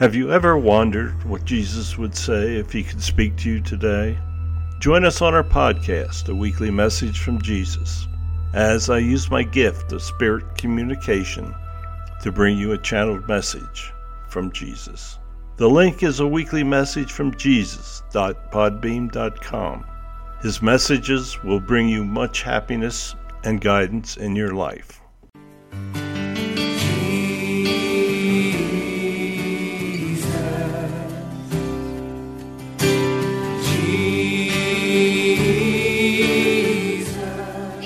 Have you ever wondered what Jesus would say if he could speak to you today? Join us on our podcast, A Weekly Message from Jesus, as I use my gift of spirit communication to bring you a channeled message from Jesus. The link is a weekly message from Jesus.podbean.com. His messages will bring you much happiness and guidance in your life.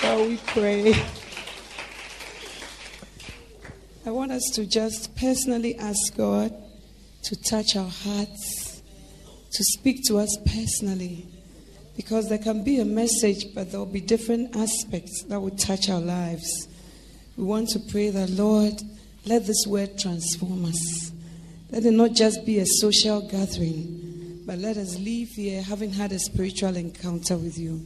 Shall we pray? I want us to just personally ask God to touch our hearts, to speak to us personally. Because there can be a message, but there will be different aspects that will touch our lives. We want to pray that, Lord, let this word transform us. Let it not just be a social gathering, but let us leave here having had a spiritual encounter with you.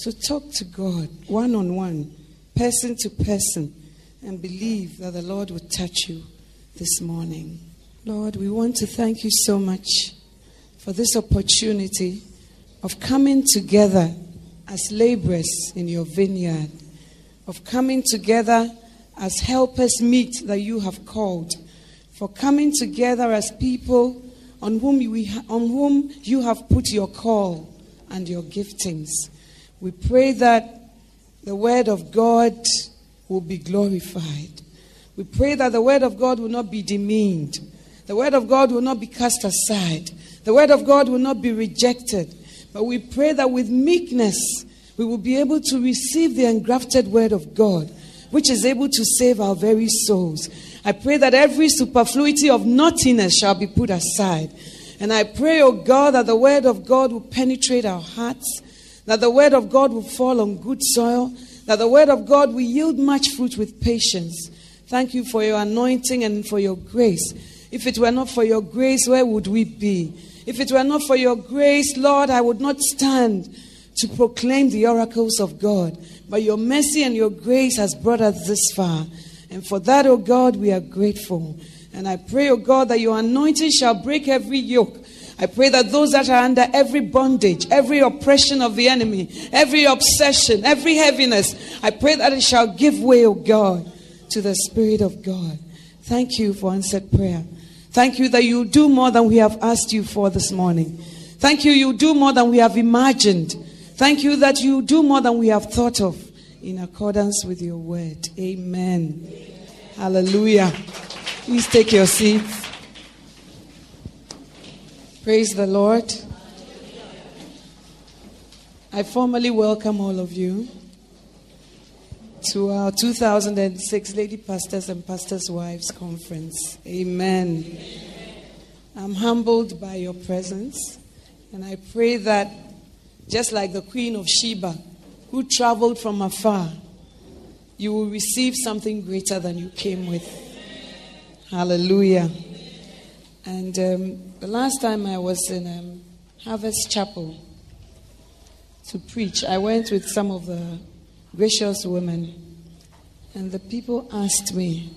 So talk to God one on one, person to person, and believe that the Lord will touch you this morning. Lord, we want to thank you so much for this opportunity of coming together as laborers in your vineyard, of coming together as helpers meet that you have called, for coming together as people on whom, we on whom you have put your call and your giftings. We pray that the word of God will be glorified. We pray that the word of God will not be demeaned. The word of God will not be cast aside. The word of God will not be rejected. But we pray that with meekness, we will be able to receive the engrafted word of God, which is able to save our very souls. I pray that every superfluity of naughtiness shall be put aside. And I pray, O oh God, that the word of God will penetrate our hearts that the word of God will fall on good soil, that the word of God will yield much fruit with patience. Thank you for your anointing and for your grace. If it were not for your grace, where would we be? If it were not for your grace, Lord, I would not stand to proclaim the oracles of God. But your mercy and your grace has brought us this far. And for that, O oh God, we are grateful. And I pray, O oh God, that your anointing shall break every yoke I pray that those that are under every bondage, every oppression of the enemy, every obsession, every heaviness, I pray that it shall give way, O God, to the Spirit of God. Thank you for answered prayer. Thank you that you do more than we have asked you for this morning. Thank you, you do more than we have imagined. Thank you that you do more than we have thought of in accordance with your word. Amen. Amen. Hallelujah. Please take your seats. Praise the Lord. I formally welcome all of you to our 2006 Lady Pastors and Pastors' Wives Conference. Amen. I'm humbled by your presence, and I pray that just like the Queen of Sheba, who traveled from afar, you will receive something greater than you came with. Hallelujah. And um, the last time I was in um, Harvest Chapel to preach, I went with some of the gracious women, and the people asked me,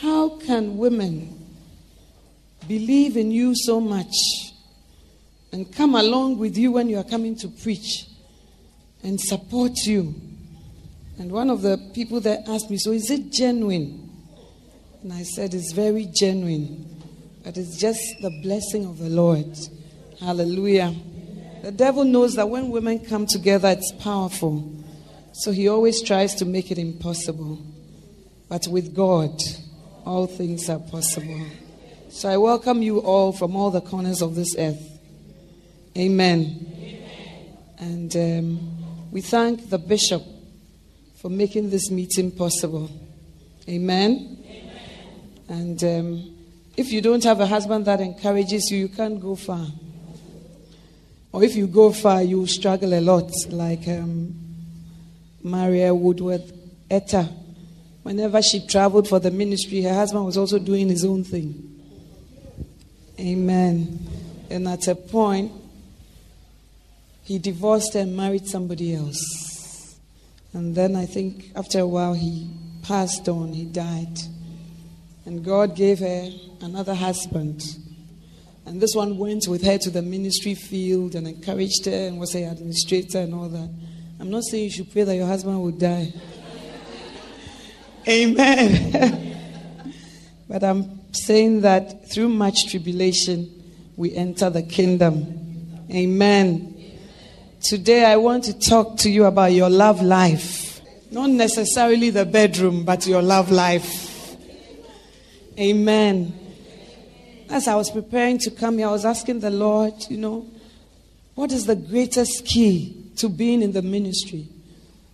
How can women believe in you so much and come along with you when you are coming to preach and support you? And one of the people there asked me, So is it genuine? And I said, It's very genuine, but it's just the blessing of the Lord. Hallelujah. The devil knows that when women come together, it's powerful. So he always tries to make it impossible. But with God, all things are possible. So I welcome you all from all the corners of this earth. Amen. And um, we thank the bishop for making this meeting possible. Amen. And um, if you don't have a husband that encourages you, you can't go far. Or if you go far, you struggle a lot, like um, Maria Woodworth Etter. Whenever she traveled for the ministry, her husband was also doing his own thing. Amen. And at a point, he divorced and married somebody else. And then I think after a while, he passed on, he died. And God gave her another husband. And this one went with her to the ministry field and encouraged her and was her administrator and all that. I'm not saying you should pray that your husband would die. Amen. but I'm saying that through much tribulation, we enter the kingdom. Amen. Today, I want to talk to you about your love life. Not necessarily the bedroom, but your love life. Amen as I was preparing to come here, I was asking the Lord, you know, what is the greatest key to being in the ministry?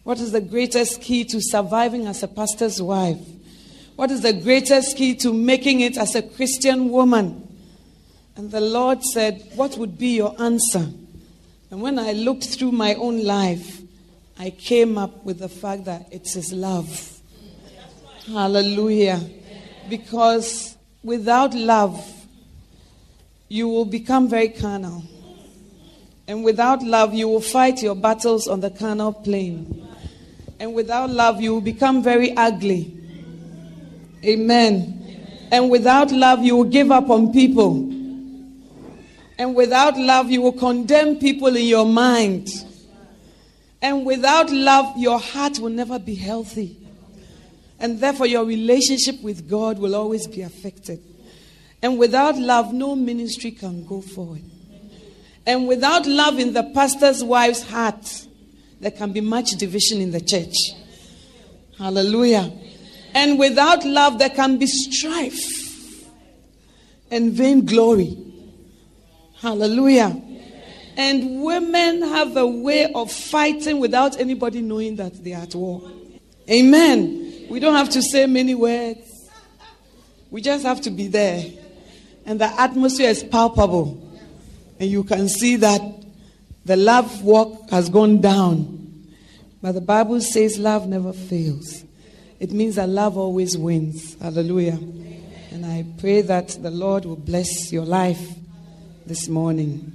What is the greatest key to surviving as a pastor's wife? What is the greatest key to making it as a Christian woman? And the Lord said, What would be your answer? And when I looked through my own life, I came up with the fact that it's His love. Hallelujah. Because without love, you will become very carnal. And without love, you will fight your battles on the carnal plane. And without love, you will become very ugly. Amen. And without love, you will give up on people. And without love, you will condemn people in your mind. And without love, your heart will never be healthy. And therefore, your relationship with God will always be affected. And without love, no ministry can go forward. And without love in the pastor's wife's heart, there can be much division in the church. Hallelujah. And without love, there can be strife and vainglory. Hallelujah. And women have a way of fighting without anybody knowing that they are at war. Amen. We don't have to say many words, we just have to be there and the atmosphere is palpable. And you can see that the love walk has gone down. But the Bible says love never fails. It means that love always wins. Hallelujah. And I pray that the Lord will bless your life this morning.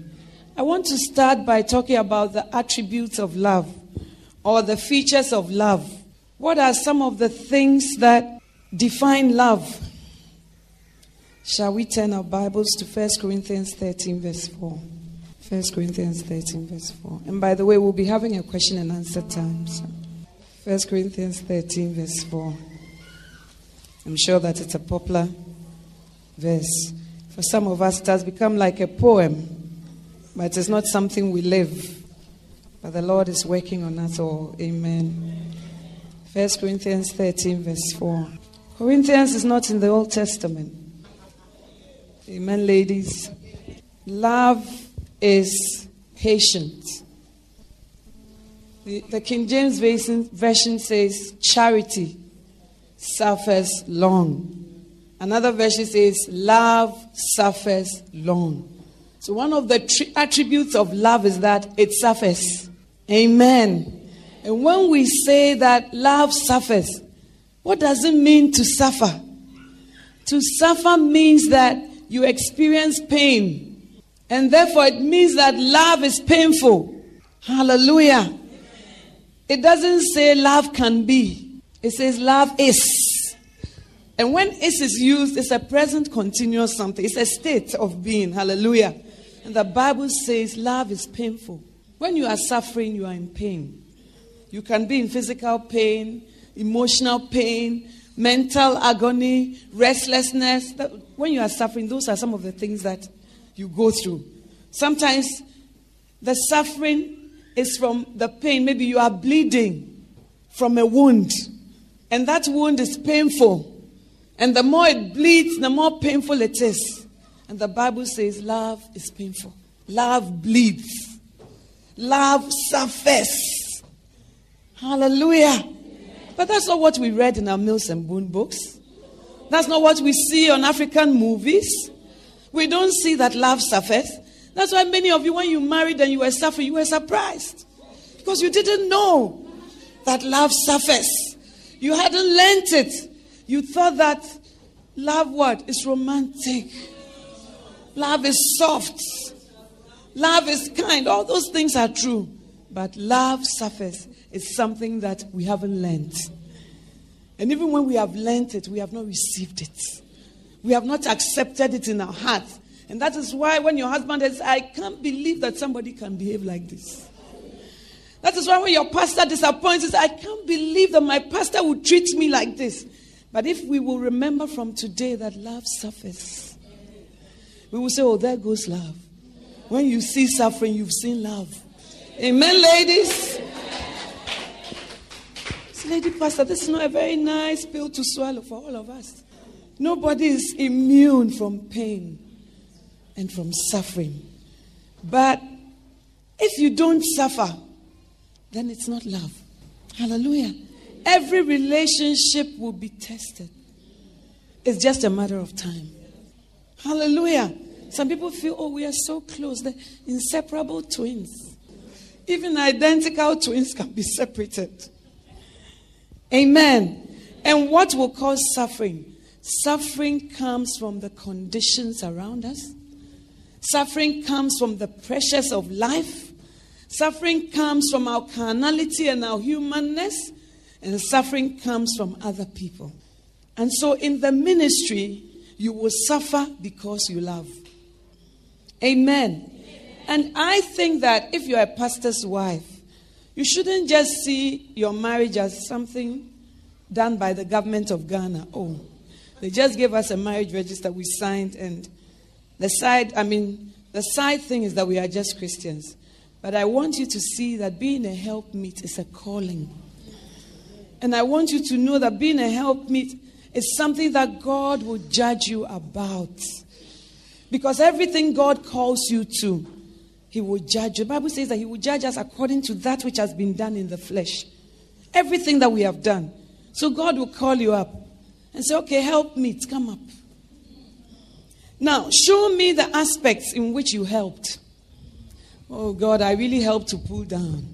I want to start by talking about the attributes of love or the features of love. What are some of the things that define love? Shall we turn our Bibles to 1 Corinthians 13, verse 4? 1 Corinthians 13, verse 4. And by the way, we'll be having a question and answer time. So 1 Corinthians 13, verse 4. I'm sure that it's a popular verse. For some of us, it has become like a poem, but it's not something we live. But the Lord is working on us all. Amen. 1 Corinthians 13, verse 4. Corinthians is not in the Old Testament. Amen, ladies. Love is patient. The, the King James version, version says charity suffers long. Another version says love suffers long. So, one of the tri- attributes of love is that it suffers. Amen. And when we say that love suffers, what does it mean to suffer? To suffer means that you experience pain. And therefore, it means that love is painful. Hallelujah. It doesn't say love can be, it says love is. And when is is used, it's a present continuous something, it's a state of being. Hallelujah. And the Bible says love is painful. When you are suffering, you are in pain. You can be in physical pain, emotional pain, mental agony, restlessness. When you are suffering, those are some of the things that you go through. Sometimes the suffering is from the pain. Maybe you are bleeding from a wound, and that wound is painful. And the more it bleeds, the more painful it is. And the Bible says love is painful, love bleeds, love suffers. Hallelujah. But that's not what we read in our Mills and Boon books. That's not what we see on African movies. We don't see that love suffers. That's why many of you, when you married and you were suffering, you were surprised. Because you didn't know that love suffers. You hadn't learnt it. You thought that love what? Is romantic. Love is soft. Love is kind. All those things are true. But love suffers is something that we haven't learned. And even when we have learned it, we have not received it. We have not accepted it in our hearts. And that is why when your husband says, I can't believe that somebody can behave like this. That is why when your pastor disappoints us, I can't believe that my pastor would treat me like this. But if we will remember from today that love suffers, we will say, Oh, there goes love. When you see suffering, you've seen love. Amen, ladies. Lady Pastor, this is not a very nice pill to swallow for all of us. Nobody is immune from pain and from suffering. But if you don't suffer, then it's not love. Hallelujah. Every relationship will be tested. It's just a matter of time. Hallelujah. Some people feel, oh, we are so close. They're inseparable twins. Even identical twins can be separated. Amen. And what will cause suffering? Suffering comes from the conditions around us. Suffering comes from the pressures of life. Suffering comes from our carnality and our humanness. And suffering comes from other people. And so in the ministry, you will suffer because you love. Amen. And I think that if you're a pastor's wife, you shouldn't just see your marriage as something done by the government of Ghana. Oh, they just gave us a marriage register we signed, and the side, I mean, the side thing is that we are just Christians. But I want you to see that being a helpmeet is a calling. And I want you to know that being a helpmeet is something that God will judge you about. Because everything God calls you to, he will judge. The Bible says that He will judge us according to that which has been done in the flesh. Everything that we have done. So God will call you up and say, Okay, help me, come up. Now, show me the aspects in which you helped. Oh God, I really helped to pull down.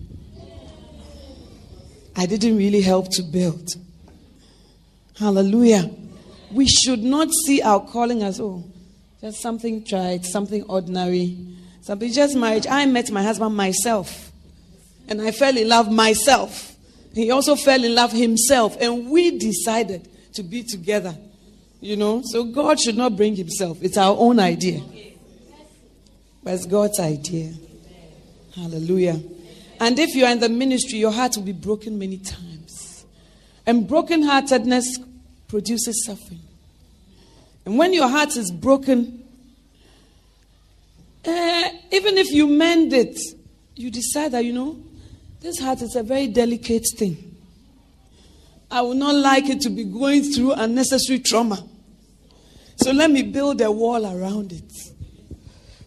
I didn't really help to build. Hallelujah. We should not see our calling as, oh, just something tried, something ordinary. Somebody just married. I met my husband myself. And I fell in love myself. He also fell in love himself. And we decided to be together. You know? So God should not bring himself. It's our own idea. But it's God's idea. Hallelujah. And if you are in the ministry, your heart will be broken many times. And brokenheartedness produces suffering. And when your heart is broken, uh, even if you mend it, you decide that, you know, this heart is a very delicate thing. I would not like it to be going through unnecessary trauma. So let me build a wall around it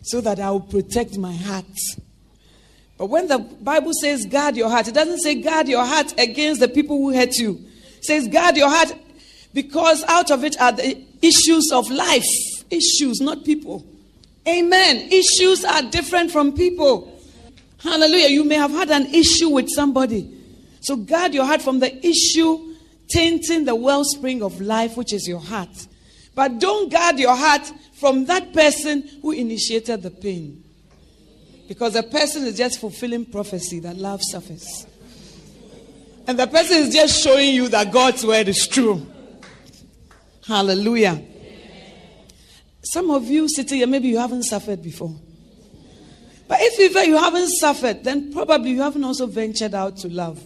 so that I will protect my heart. But when the Bible says guard your heart, it doesn't say guard your heart against the people who hurt you. It says guard your heart because out of it are the issues of life. Issues, not people. Amen. Issues are different from people. Hallelujah. You may have had an issue with somebody. So guard your heart from the issue tainting the wellspring of life, which is your heart. But don't guard your heart from that person who initiated the pain. Because the person is just fulfilling prophecy that love suffers. And the person is just showing you that God's word is true. Hallelujah. Some of you sitting here, maybe you haven't suffered before. But if even you haven't suffered, then probably you haven't also ventured out to love.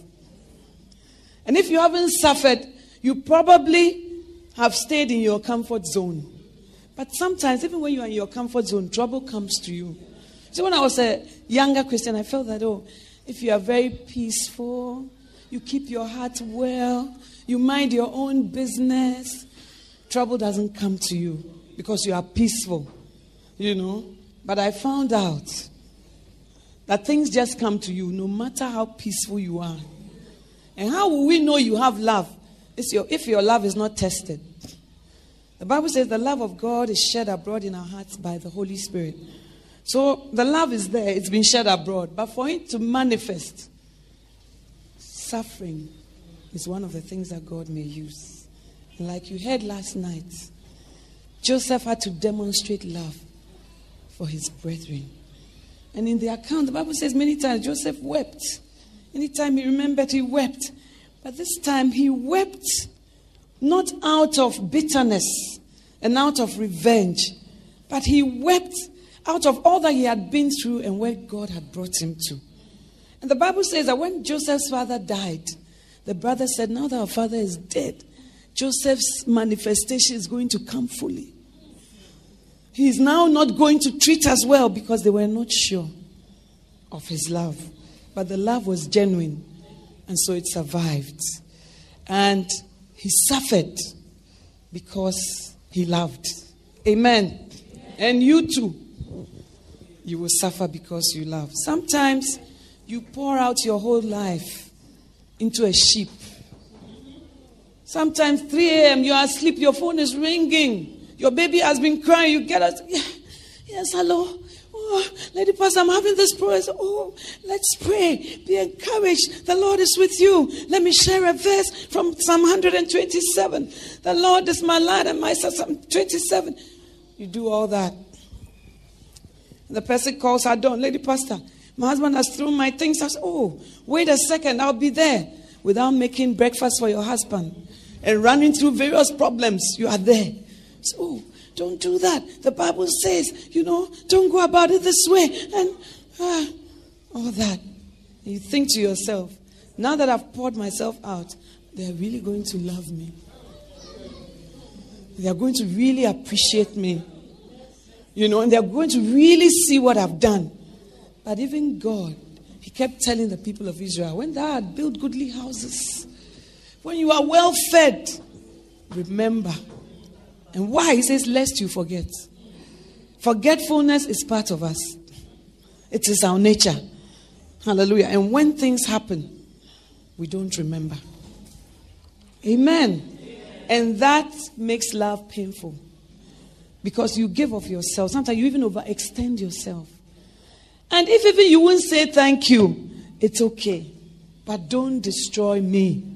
And if you haven't suffered, You probably have stayed in your comfort zone. But sometimes, even when you are in your comfort zone, trouble comes to you. So, when I was a younger Christian, I felt that, oh, if you are very peaceful, you keep your heart well, you mind your own business, trouble doesn't come to you because you are peaceful, you know. But I found out that things just come to you no matter how peaceful you are. And how will we know you have love? Your, if your love is not tested. The Bible says the love of God is shed abroad in our hearts by the Holy Spirit. So the love is there, it's been shed abroad. But for it to manifest, suffering is one of the things that God may use. like you heard last night, Joseph had to demonstrate love for his brethren. And in the account, the Bible says many times Joseph wept. Anytime he remembered, he wept. But this time he wept not out of bitterness and out of revenge, but he wept out of all that he had been through and where God had brought him to. And the Bible says that when Joseph's father died, the brother said, Now that our father is dead, Joseph's manifestation is going to come fully. He is now not going to treat us well because they were not sure of his love. But the love was genuine, and so it survived. And he suffered because he loved. Amen. And you too, you will suffer because you love. Sometimes you pour out your whole life into a sheep. Sometimes 3 a.m. you are asleep, your phone is ringing. Your baby has been crying. You get us. Yes, hello. Oh, Lady Pastor, I'm having this prayer. Oh, let's pray. Be encouraged. The Lord is with you. Let me share a verse from Psalm 127. The Lord is my light and my Psalm 27. You do all that. The person calls her down. Lady Pastor, my husband has thrown my things. I said, Oh, wait a second. I'll be there. Without making breakfast for your husband and running through various problems, you are there. So, don't do that. The Bible says, you know, don't go about it this way. And uh, all that. And you think to yourself, now that I've poured myself out, they're really going to love me. They're going to really appreciate me. You know, and they're going to really see what I've done. But even God, He kept telling the people of Israel, when thou had built goodly houses, when you are well fed, remember and why? He says, lest you forget. Forgetfulness is part of us, it is our nature. Hallelujah. And when things happen, we don't remember. Amen. And that makes love painful because you give of yourself. Sometimes you even overextend yourself. And if even you won't say thank you, it's okay. But don't destroy me.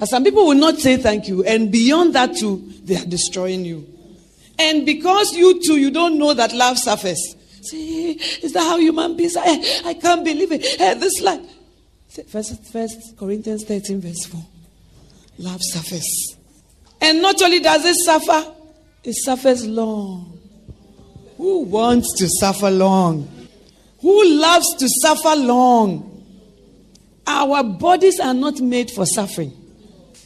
And some people will not say thank you. And beyond that, too, they are destroying you. And because you too, you don't know that love suffers. See, is that how human beings are? I can't believe it. Hey, this life. First, First Corinthians 13, verse 4. Love suffers. And not only does it suffer, it suffers long. Who wants to suffer long? Who loves to suffer long? Our bodies are not made for suffering.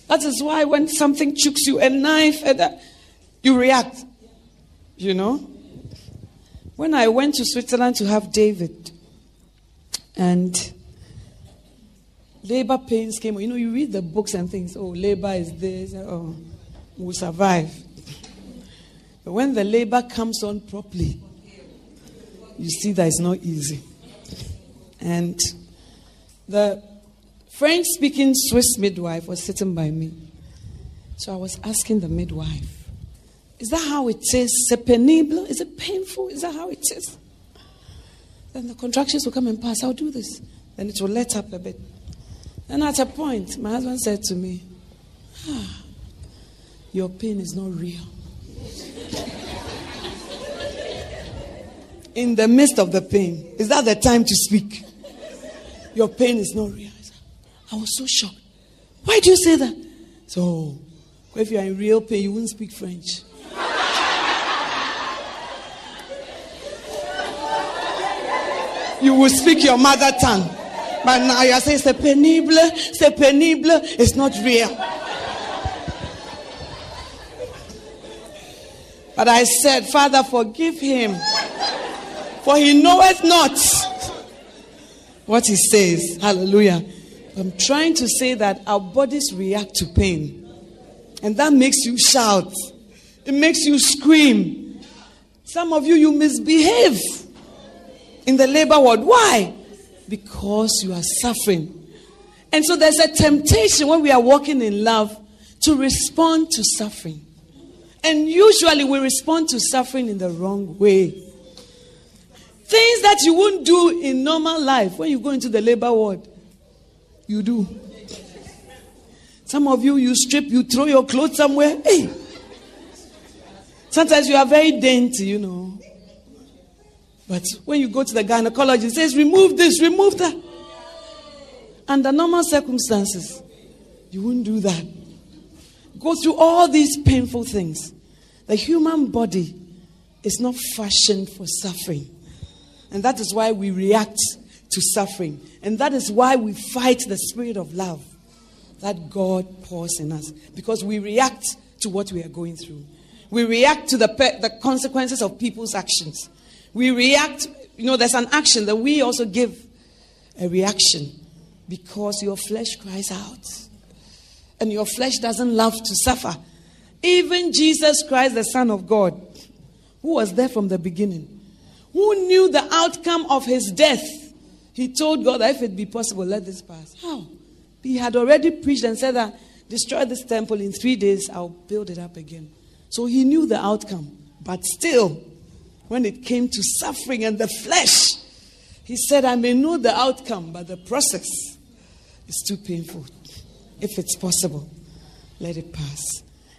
That is why when something chokes you, a knife, you react. You know? When I went to Switzerland to have David, and labor pains came, you know, you read the books and things, oh, labor is this, oh, we'll survive. But when the labor comes on properly, you see that it's not easy. And the French speaking Swiss midwife was sitting by me. So I was asking the midwife, Is that how it is? C'est pénible? Is it painful? Is that how it is? Then the contractions will come and pass. I'll do this. Then it will let up a bit. And at a point, my husband said to me, ah, Your pain is not real. In the midst of the pain, is that the time to speak? Your pain is not real. I was so shocked. Why do you say that? So, if you are in real pain, you wouldn't speak French. you will speak your mother tongue. But now you are saying, c'est pénible, c'est pénible, it's not real. But I said, Father, forgive him, for he knoweth not what he says. Hallelujah. I'm trying to say that our bodies react to pain. And that makes you shout. It makes you scream. Some of you, you misbehave in the labor ward. Why? Because you are suffering. And so there's a temptation when we are walking in love to respond to suffering. And usually we respond to suffering in the wrong way. Things that you wouldn't do in normal life when you go into the labor ward, you do. Some of you, you strip, you throw your clothes somewhere. Hey! Sometimes you are very dainty, you know. But when you go to the gynecologist, he says, remove this, remove that. Under normal circumstances, you wouldn't do that. Go through all these painful things. The human body is not fashioned for suffering. And that is why we react to suffering. And that is why we fight the spirit of love that God pours in us. Because we react to what we are going through. We react to the, pe- the consequences of people's actions. We react, you know, there's an action that we also give a reaction because your flesh cries out. And your flesh doesn't love to suffer. Even Jesus Christ, the Son of God, who was there from the beginning, who knew the outcome of his death, he told God that if it be possible, let this pass. How? He had already preached and said that destroy this temple in three days, I'll build it up again. So he knew the outcome. But still, when it came to suffering and the flesh, he said, I may know the outcome, but the process is too painful. If it's possible, let it pass.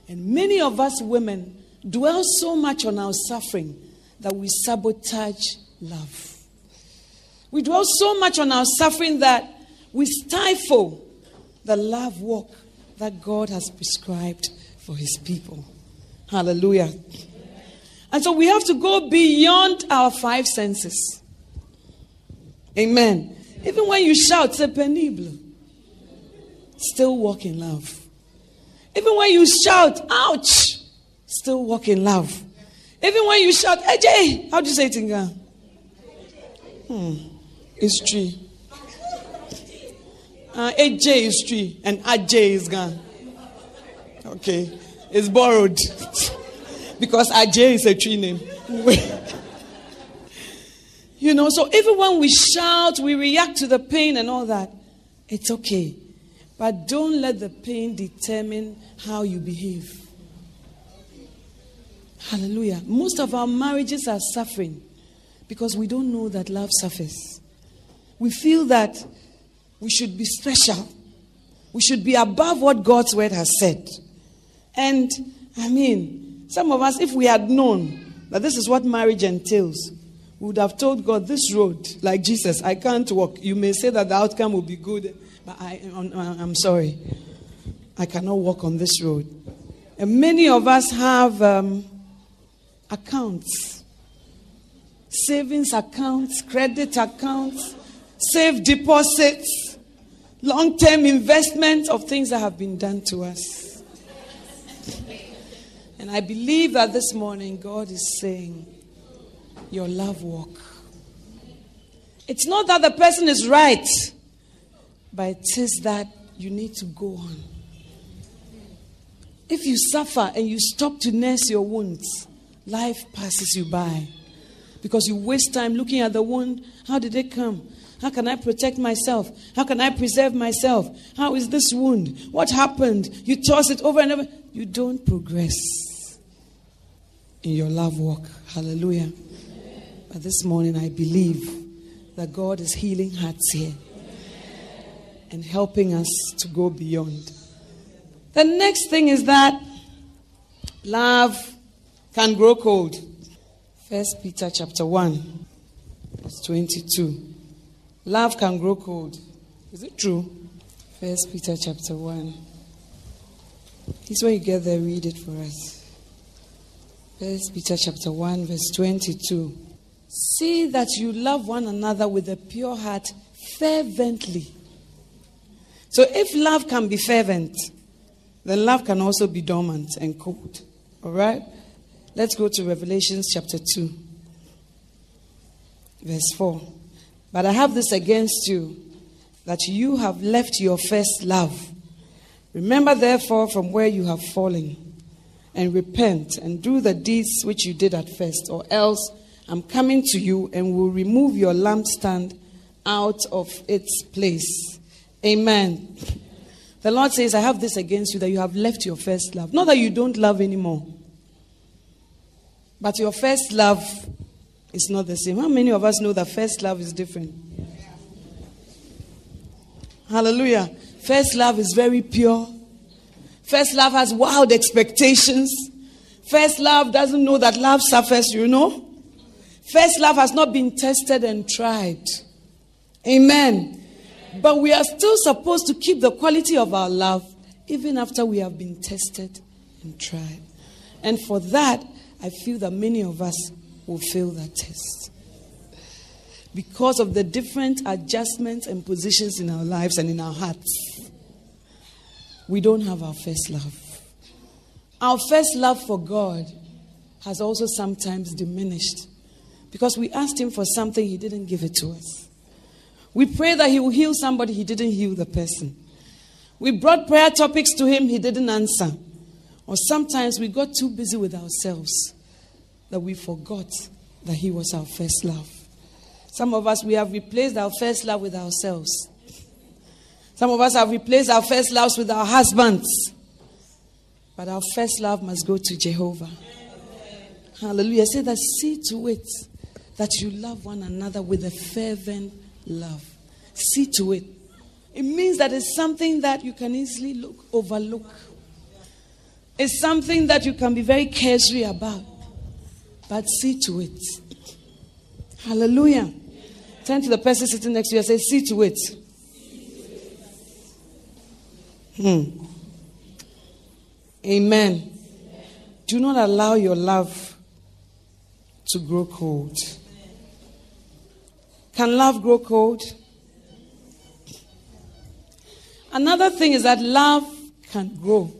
And many of us women dwell so much on our suffering that we sabotage love. We dwell so much on our suffering that we stifle the love walk that God has prescribed for his people. Hallelujah. And so we have to go beyond our five senses. Amen. Even when you shout, c'est pénible still walk in love. Even when you shout, ouch, still walk in love. Even when you shout, AJ, how do you say it in Ghana? Hmm, it's true. Uh, AJ is true, and AJ is gone. Okay, it's borrowed because AJ is a tree name. you know, so even when we shout, we react to the pain and all that, it's okay. But don't let the pain determine how you behave. Hallelujah. Most of our marriages are suffering because we don't know that love suffers. We feel that we should be special. We should be above what God's word has said. And I mean, some of us, if we had known that this is what marriage entails, we would have told God, This road, like Jesus, I can't walk. You may say that the outcome will be good but I, I'm sorry. I cannot walk on this road. And many of us have um, accounts, savings accounts, credit accounts, safe deposits, long term investments of things that have been done to us. And I believe that this morning God is saying, Your love walk. It's not that the person is right. But it is that you need to go on. If you suffer and you stop to nurse your wounds, life passes you by. Because you waste time looking at the wound. How did it come? How can I protect myself? How can I preserve myself? How is this wound? What happened? You toss it over and over. You don't progress in your love walk. Hallelujah. But this morning, I believe that God is healing hearts here and helping us to go beyond. The next thing is that love can grow cold. First Peter chapter 1, verse 22. Love can grow cold. Is it true? First Peter chapter 1. This when you get there, read it for us. First Peter chapter 1, verse 22. See that you love one another with a pure heart fervently so if love can be fervent, then love can also be dormant and cold. All right? Let's go to Revelations chapter 2, verse 4. But I have this against you, that you have left your first love. Remember, therefore, from where you have fallen, and repent and do the deeds which you did at first, or else I'm coming to you and will remove your lampstand out of its place. Amen. The Lord says, I have this against you that you have left your first love. Not that you don't love anymore, but your first love is not the same. How many of us know that first love is different? Hallelujah. First love is very pure. First love has wild expectations. First love doesn't know that love suffers, you know. First love has not been tested and tried. Amen. But we are still supposed to keep the quality of our love even after we have been tested and tried. And for that, I feel that many of us will fail that test. Because of the different adjustments and positions in our lives and in our hearts, we don't have our first love. Our first love for God has also sometimes diminished because we asked Him for something, He didn't give it to us. We pray that He will heal somebody, He didn't heal the person. We brought prayer topics to Him, He didn't answer. Or sometimes we got too busy with ourselves that we forgot that He was our first love. Some of us, we have replaced our first love with ourselves. Some of us have replaced our first loves with our husbands. But our first love must go to Jehovah. Hallelujah. Say that, see to it that you love one another with a fervent love. See to it. It means that it's something that you can easily look, overlook. It's something that you can be very casual about. But see to it. Hallelujah. Turn to the person sitting next to you and say, See to it. Hmm. Amen. Do not allow your love to grow cold. Can love grow cold? Another thing is that love can grow.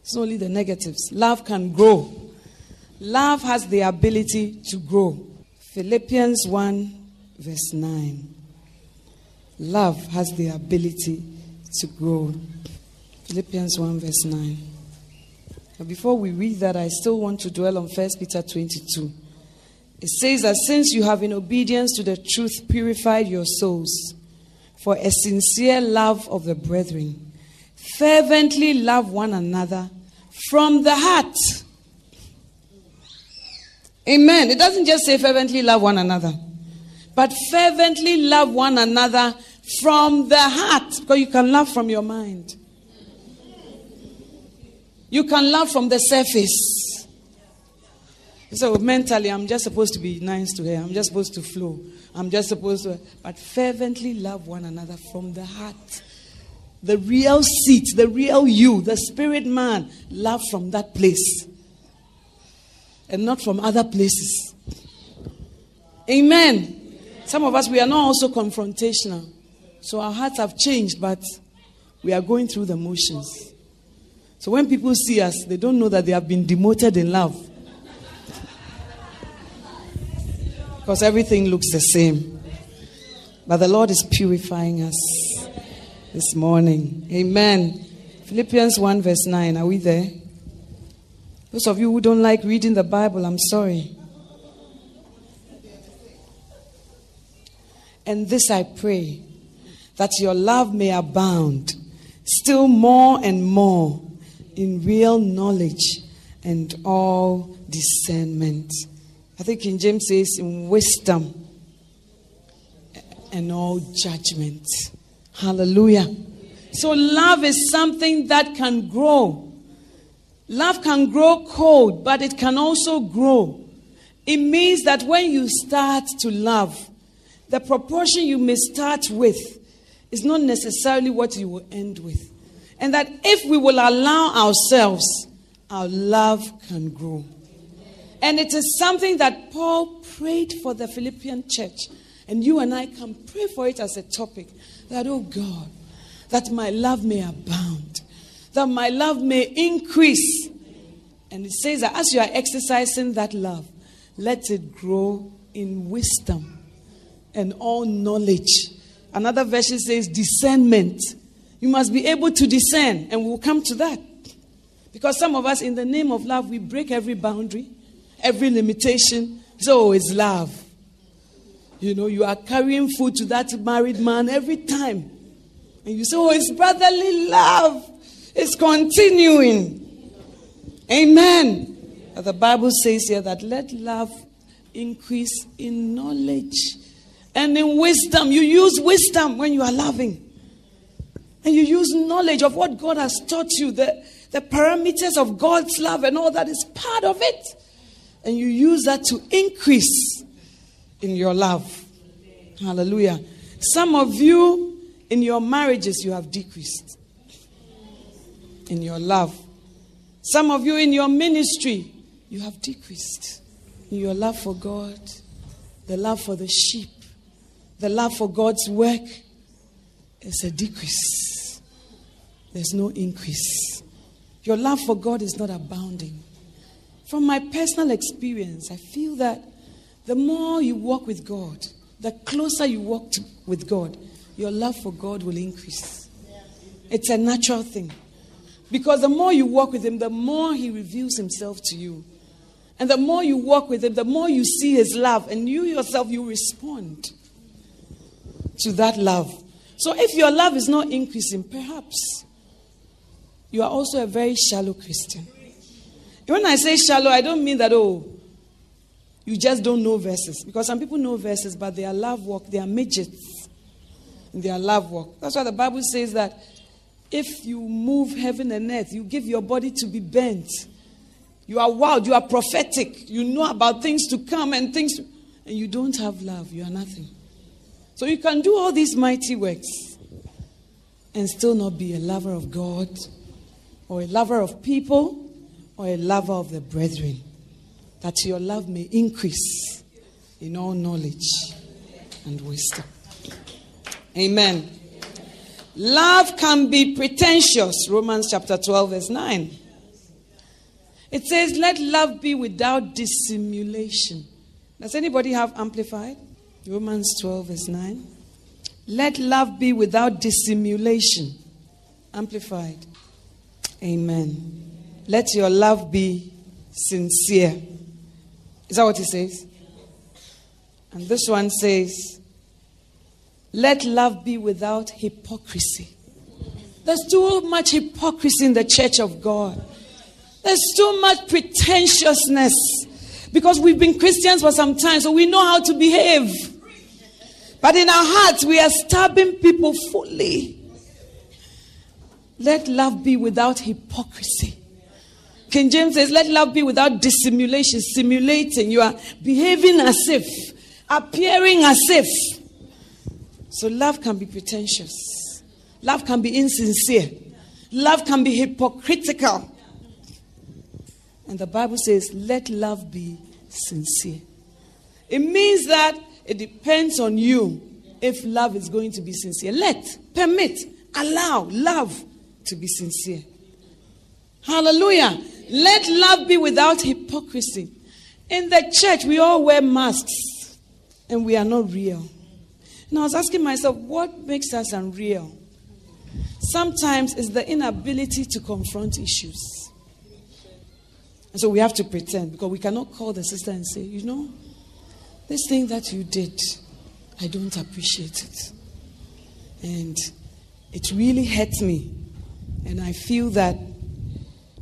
It's only the negatives. Love can grow. Love has the ability to grow. Philippians 1, verse 9. Love has the ability to grow. Philippians 1, verse 9. But before we read that, I still want to dwell on 1 Peter 22. It says that since you have, in obedience to the truth, purified your souls for a sincere love of the brethren, fervently love one another from the heart. Amen. It doesn't just say fervently love one another, but fervently love one another from the heart. Because you can love from your mind, you can love from the surface. So mentally, I'm just supposed to be nice to her. I'm just supposed to flow. I'm just supposed to, but fervently love one another from the heart. The real seat, the real you, the spirit man, love from that place and not from other places. Amen. Some of us, we are not also confrontational. So our hearts have changed, but we are going through the motions. So when people see us, they don't know that they have been demoted in love. because everything looks the same. But the Lord is purifying us this morning. Amen. Philippians 1, verse 9. Are we there? Those of you who don't like reading the Bible, I'm sorry. And this I pray that your love may abound still more and more in real knowledge and all discernment I think King James says, in wisdom and all judgment. Hallelujah. So, love is something that can grow. Love can grow cold, but it can also grow. It means that when you start to love, the proportion you may start with is not necessarily what you will end with. And that if we will allow ourselves, our love can grow. And it is something that Paul prayed for the Philippian church. And you and I can pray for it as a topic that, oh God, that my love may abound, that my love may increase. And it says that as you are exercising that love, let it grow in wisdom and all knowledge. Another version says discernment. You must be able to discern, and we'll come to that. Because some of us, in the name of love, we break every boundary, every limitation. So it's love. You know, you are carrying food to that married man every time. And you say, Oh, it's brotherly love. It's continuing. Amen. The Bible says here that let love increase in knowledge and in wisdom. You use wisdom when you are loving. And you use knowledge of what God has taught you, the, the parameters of God's love and all that is part of it. And you use that to increase in your love. Hallelujah. Some of you in your marriages, you have decreased in your love. Some of you in your ministry, you have decreased in your love for God, the love for the sheep, the love for God's work. It's a decrease, there's no increase. Your love for God is not abounding. From my personal experience, I feel that the more you walk with God, the closer you walk to, with God, your love for God will increase. It's a natural thing. Because the more you walk with Him, the more He reveals Himself to you. And the more you walk with Him, the more you see His love, and you yourself, you respond to that love. So if your love is not increasing, perhaps you are also a very shallow Christian. When I say shallow, I don't mean that, oh, you just don't know verses. Because some people know verses, but their love walk, they are midgets in their love walk. That's why the Bible says that if you move heaven and earth, you give your body to be bent. You are wild, you are prophetic, you know about things to come and things, to, and you don't have love, you are nothing. So you can do all these mighty works and still not be a lover of God or a lover of people or a lover of the brethren. That your love may increase in all knowledge and wisdom. Amen. Love can be pretentious. Romans chapter 12, verse 9. It says, Let love be without dissimulation. Does anybody have amplified? Romans 12, verse 9. Let love be without dissimulation. Amplified. Amen. Let your love be sincere. Is that what he says? And this one says, Let love be without hypocrisy. There's too much hypocrisy in the church of God. There's too much pretentiousness because we've been Christians for some time, so we know how to behave. But in our hearts, we are stabbing people fully. Let love be without hypocrisy. King James says, Let love be without dissimulation, simulating. You are behaving as if, appearing as if. So love can be pretentious, love can be insincere, love can be hypocritical. And the Bible says, Let love be sincere. It means that it depends on you if love is going to be sincere. Let, permit, allow love to be sincere. Hallelujah. Let love be without hypocrisy. In the church, we all wear masks and we are not real. And I was asking myself, what makes us unreal? Sometimes it's the inability to confront issues. And so we have to pretend because we cannot call the sister and say, you know, this thing that you did, I don't appreciate it. And it really hurts me. And I feel that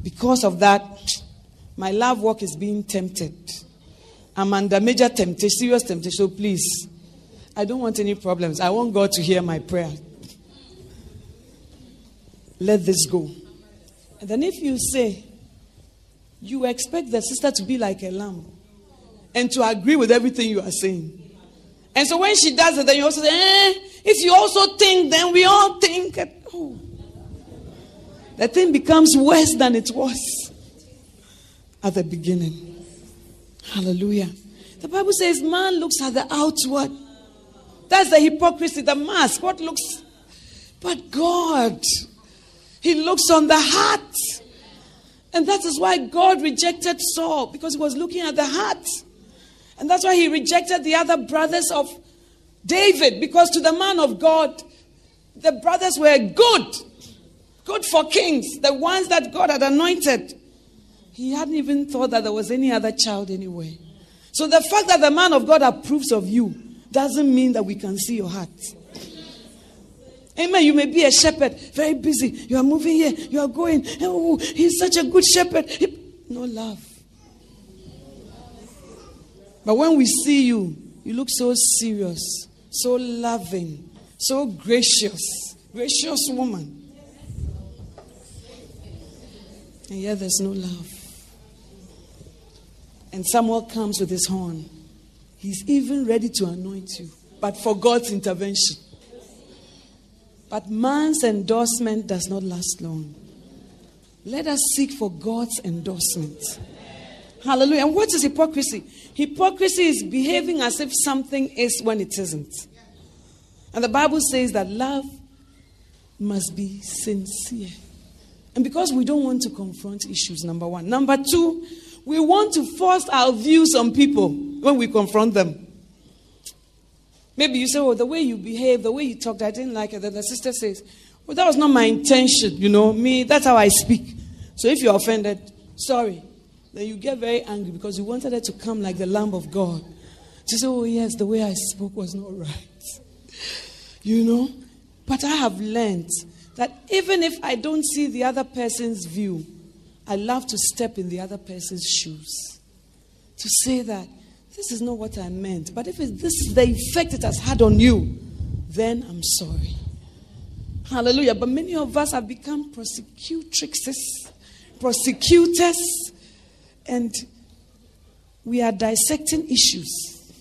because of that, my love work is being tempted. I'm under major temptation, serious temptation. So please, I don't want any problems. I want God to hear my prayer. Let this go. And then if you say, you expect the sister to be like a lamb and to agree with everything you are saying. And so when she does it, then you also say, eh, if you also think, then we all think. The thing becomes worse than it was at the beginning. Hallelujah. The Bible says man looks at the outward. That's the hypocrisy, the mask. What looks. But God, He looks on the heart. And that is why God rejected Saul because he was looking at the heart. And that's why he rejected the other brothers of David because to the man of God, the brothers were good, good for kings, the ones that God had anointed. He hadn't even thought that there was any other child anywhere. So the fact that the man of God approves of you doesn't mean that we can see your heart. Amen. You may be a shepherd, very busy. You are moving here, you are going. Oh, he's such a good shepherd. No love. But when we see you, you look so serious, so loving, so gracious, gracious woman. And yet there's no love. And Samuel comes with his horn. He's even ready to anoint you, but for God's intervention. But man's endorsement does not last long. Let us seek for God's endorsement. Hallelujah. And what is hypocrisy? Hypocrisy is behaving as if something is when it isn't. And the Bible says that love must be sincere. And because we don't want to confront issues, number one. Number two, we want to force our views on people when we confront them. Maybe you say, Oh, the way you behave, the way you talked, I didn't like it. Then the sister says, Well, that was not my intention, you know. Me, that's how I speak. So if you're offended, sorry. Then you get very angry because you wanted her to come like the Lamb of God. To say, Oh, yes, the way I spoke was not right. You know? But I have learned that even if I don't see the other person's view, I love to step in the other person's shoes. To say that this is not what I meant, but if this is the effect it has had on you, then I'm sorry. Hallelujah. But many of us have become prosecutrixes, prosecutors, and we are dissecting issues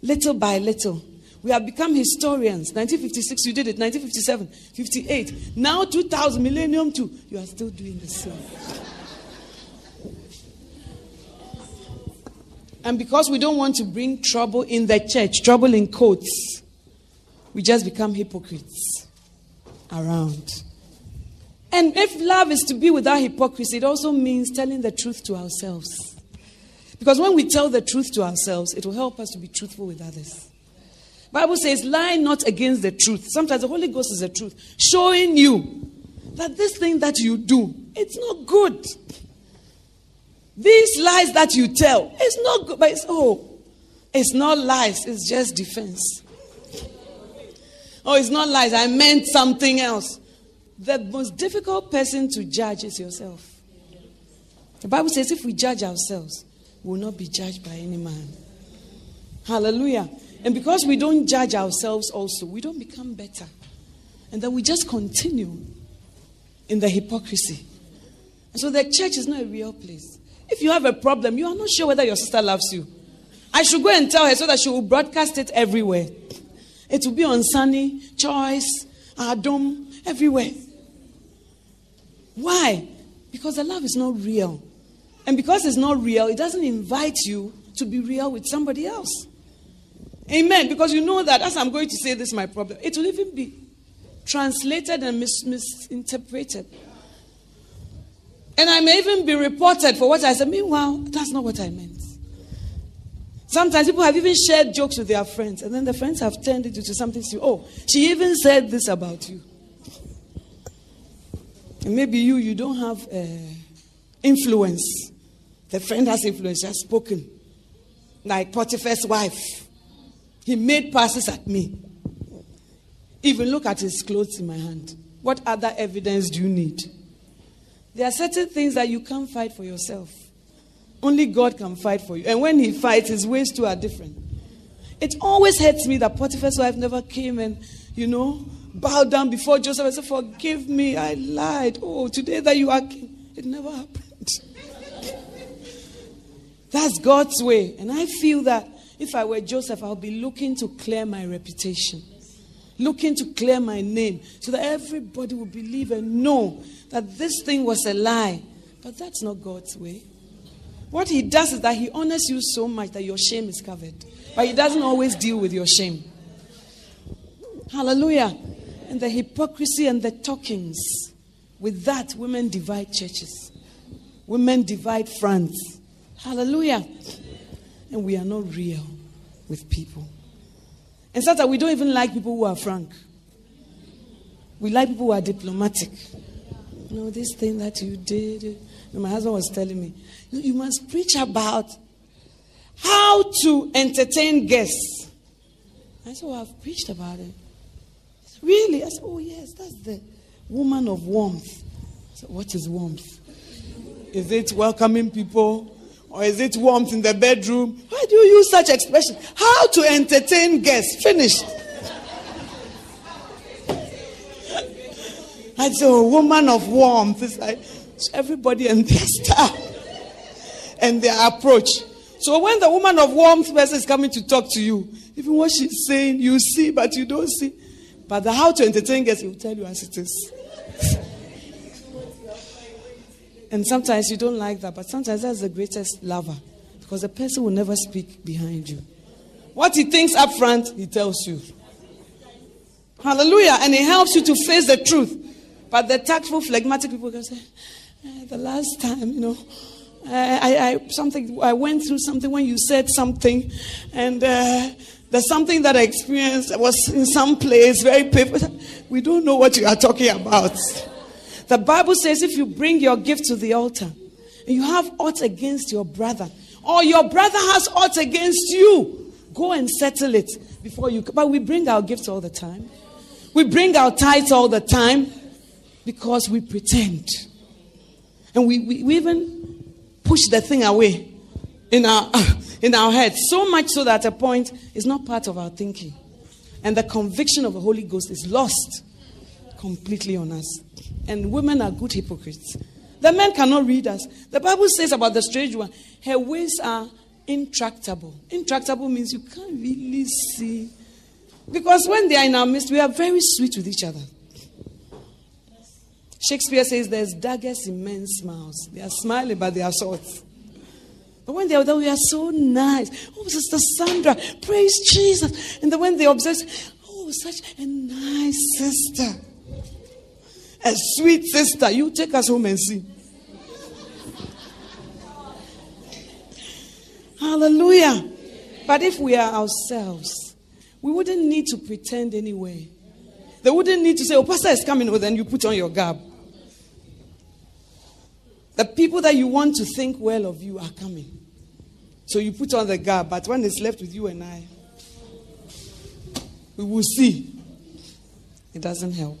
little by little. We have become historians. 1956, you did it. 1957, 58. Now, 2000, millennium two. You are still doing the same. And because we don't want to bring trouble in the church, trouble in courts, we just become hypocrites around. And if love is to be without hypocrisy, it also means telling the truth to ourselves. Because when we tell the truth to ourselves, it will help us to be truthful with others. Bible says, lie not against the truth. Sometimes the Holy Ghost is the truth, showing you that this thing that you do, it's not good. These lies that you tell, it's not good. But it's oh, it's not lies, it's just defense. Oh, it's not lies. I meant something else. The most difficult person to judge is yourself. The Bible says if we judge ourselves, we will not be judged by any man. Hallelujah. And because we don't judge ourselves, also, we don't become better. And then we just continue in the hypocrisy. And so the church is not a real place. If you have a problem, you are not sure whether your sister loves you. I should go and tell her so that she will broadcast it everywhere. It will be on Sunny, Choice, Adom, everywhere. Why? Because the love is not real. And because it's not real, it doesn't invite you to be real with somebody else. Amen. Because you know that as I'm going to say this is my problem, it will even be translated and mis- misinterpreted. And I may even be reported for what I said. Meanwhile, that's not what I meant. Sometimes people have even shared jokes with their friends, and then the friends have turned it into something. Oh, she even said this about you. And maybe you, you don't have uh, influence. The friend has influence, she has spoken. Like Potiphar's wife. He made passes at me. Even look at his clothes in my hand. What other evidence do you need? There are certain things that you can't fight for yourself. Only God can fight for you. And when he fights, his ways too are different. It always hurts me that Potiphar's wife never came and, you know, bowed down before Joseph and said, Forgive me, I lied. Oh, today that you are king. It never happened. That's God's way. And I feel that if I were Joseph, I'll be looking to clear my reputation, looking to clear my name, so that everybody will believe and know that this thing was a lie. But that's not God's way. What he does is that he honors you so much that your shame is covered. But he doesn't always deal with your shame. Hallelujah. And the hypocrisy and the talkings. With that, women divide churches. Women divide France. Hallelujah. And we are not real with people. And sometimes we don't even like people who are frank. We like people who are diplomatic. You know, this thing that you did. my husband was telling me, you must preach about how to entertain guests. I said, Well, I've preached about it. Said, really? I said, Oh, yes, that's the woman of warmth. I said, What is warmth? Is it welcoming people? Or is it warmth in the bedroom? Why do you use such expression? How to entertain guests. Finished. I said, a oh, woman of warmth. It's like everybody and their style and their approach. So when the woman of warmth person is coming to talk to you, even what she's saying, you see, but you don't see. But the how to entertain guests, will tell you as it is. And sometimes you don't like that, but sometimes that's the greatest lover. Because the person will never speak behind you. What he thinks up front, he tells you. Hallelujah. And it helps you to face the truth. But the tactful, phlegmatic people can say, eh, the last time, you know, I, I, something, I went through something when you said something, and uh, there's something that I experienced was in some place, very painful. We don't know what you are talking about. The Bible says if you bring your gift to the altar, and you have aught against your brother, or your brother has aught against you, go and settle it before you. But we bring our gifts all the time. We bring our tithes all the time because we pretend. And we, we, we even push the thing away in our, in our heads. So much so that a point is not part of our thinking. And the conviction of the Holy Ghost is lost completely on us. And women are good hypocrites. The men cannot read us. The Bible says about the strange one, her ways are intractable. Intractable means you can't really see. Because when they are in our midst, we are very sweet with each other. Shakespeare says there's daggers in men's mouths. They are smiling, but they are swords. But when they are there, we are so nice. Oh, Sister Sandra, praise Jesus. And then when they observe, oh, such a nice sister. A sweet sister. You take us home and see. Hallelujah. But if we are ourselves, we wouldn't need to pretend anyway. They wouldn't need to say, Oh, Pastor is coming, oh, then you put on your garb. The people that you want to think well of you are coming. So you put on the garb, but when it's left with you and I, we will see. It doesn't help.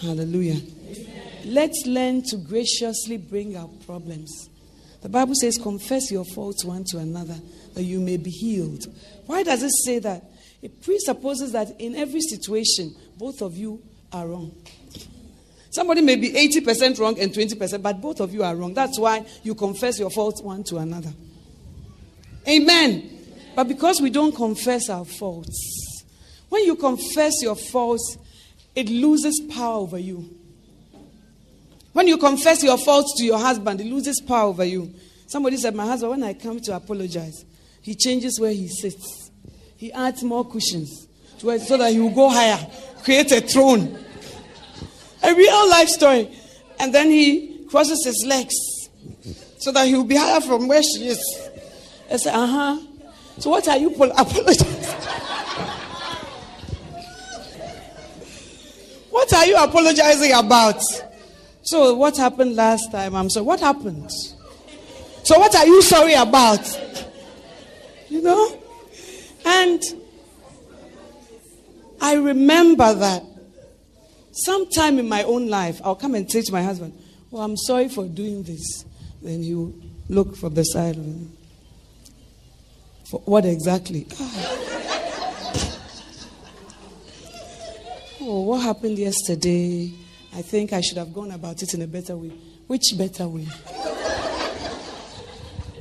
Hallelujah. Amen. Let's learn to graciously bring our problems. The Bible says, confess your faults one to another that you may be healed. Why does it say that? It presupposes that in every situation, both of you are wrong. Somebody may be 80% wrong and 20%, but both of you are wrong. That's why you confess your faults one to another. Amen. But because we don't confess our faults, when you confess your faults, it loses power over you. When you confess your faults to your husband, it loses power over you. Somebody said, My husband, when I come to apologize, he changes where he sits. He adds more cushions so that he will go higher, create a throne. A real life story. And then he crosses his legs so that he will be higher from where she is. I said, uh huh. So what are you apologizing? What are you apologizing about? So what happened last time? I'm sorry. What happened? So what are you sorry about? You know? And I remember that Sometime in my own life, I'll come and say to my husband, Oh, I'm sorry for doing this. Then he will look from the side of him. For what exactly? Ah. Oh, what happened yesterday? I think I should have gone about it in a better way. Which better way?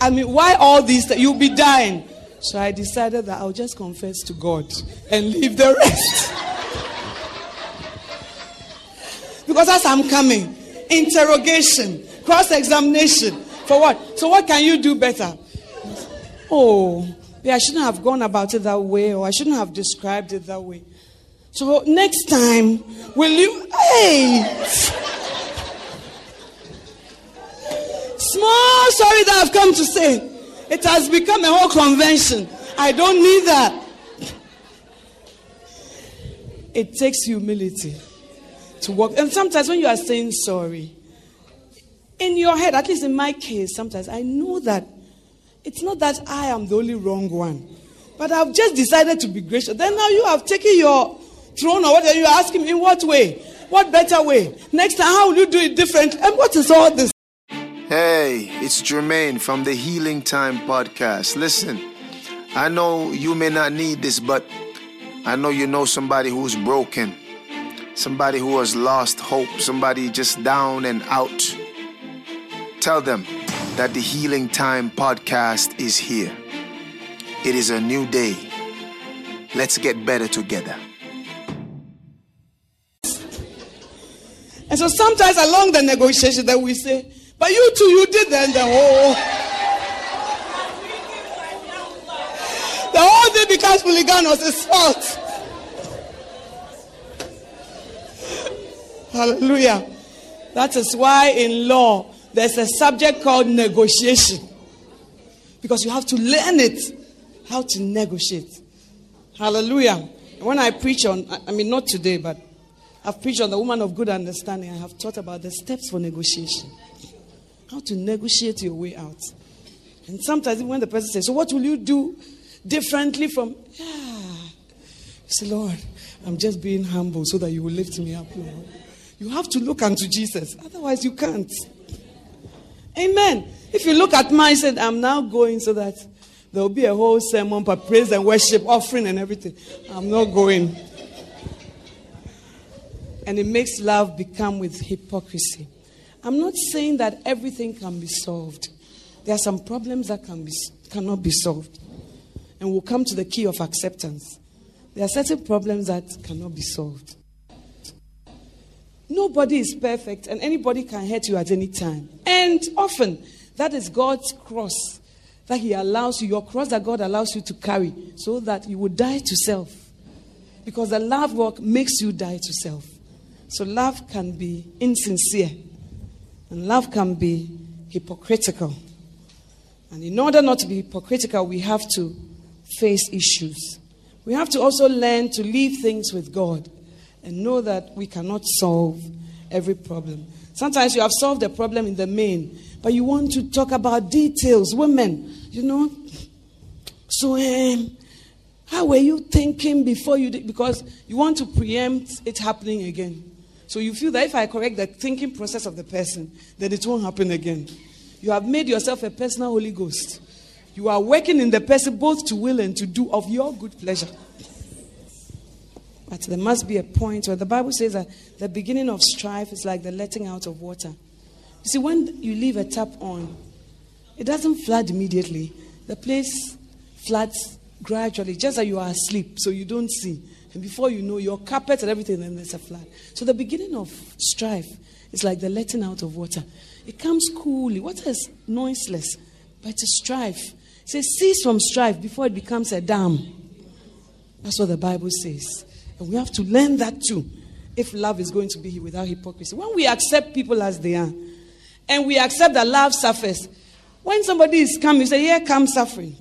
I mean, why all these? You'll be dying. So I decided that I'll just confess to God and leave the rest. Because as I'm coming, interrogation, cross examination. For what? So, what can you do better? Oh, yeah, I shouldn't have gone about it that way, or I shouldn't have described it that way. So, next time, will you? Hey! Small sorry that I've come to say. It has become a whole convention. I don't need that. It takes humility to walk. And sometimes when you are saying sorry, in your head, at least in my case, sometimes I know that it's not that I am the only wrong one, but I've just decided to be gracious. Then now you have taken your throne or whatever, you're asking me in what way? What better way? Next time, how will you do it different? And what is all this? Hey, it's Jermaine from the Healing Time podcast. Listen, I know you may not need this, but I know you know somebody who's broken, somebody who has lost hope, somebody just down and out. Tell them that the Healing Time podcast is here. It is a new day. Let's get better together. And so sometimes along the negotiation that we say, but you too, you did then the whole. The whole thing becomes polygamous, fault. Hallelujah. That is why in law there's a subject called negotiation. Because you have to learn it, how to negotiate. Hallelujah. When I preach on, I mean, not today, but I've preached on the woman of good understanding. I have taught about the steps for negotiation. How to negotiate your way out. And sometimes when the person says, So what will you do differently from yeah. You say, Lord, I'm just being humble so that you will lift me up, Lord. You have to look unto Jesus. Otherwise, you can't. Amen. If you look at mine, said, I'm now going so that there will be a whole sermon for praise and worship, offering and everything. I'm not going. And it makes love become with hypocrisy. I'm not saying that everything can be solved. There are some problems that can be, cannot be solved. And we'll come to the key of acceptance. There are certain problems that cannot be solved. Nobody is perfect, and anybody can hurt you at any time. And often, that is God's cross that He allows you, your cross that God allows you to carry, so that you will die to self. Because the love work makes you die to self. So, love can be insincere, and love can be hypocritical. And in order not to be hypocritical, we have to face issues. We have to also learn to leave things with God and know that we cannot solve every problem. Sometimes you have solved a problem in the main, but you want to talk about details. Women, you know. So, um, how were you thinking before you did? Because you want to preempt it happening again. So you feel that if I correct the thinking process of the person, then it won't happen again. You have made yourself a personal Holy Ghost. You are working in the person both to will and to do of your good pleasure. But there must be a point where the Bible says that the beginning of strife is like the letting out of water. You see, when you leave a tap on, it doesn't flood immediately. The place floods gradually, just as you are asleep, so you don't see. And before you know, your carpet and everything, then there's a flood. So the beginning of strife is like the letting out of water. It comes coolly. Water is noiseless, but it's strife. It says, cease from strife before it becomes a dam. That's what the Bible says. And we have to learn that too if love is going to be without hypocrisy. When we accept people as they are, and we accept that love suffers, when somebody is coming, you say, Here comes suffering.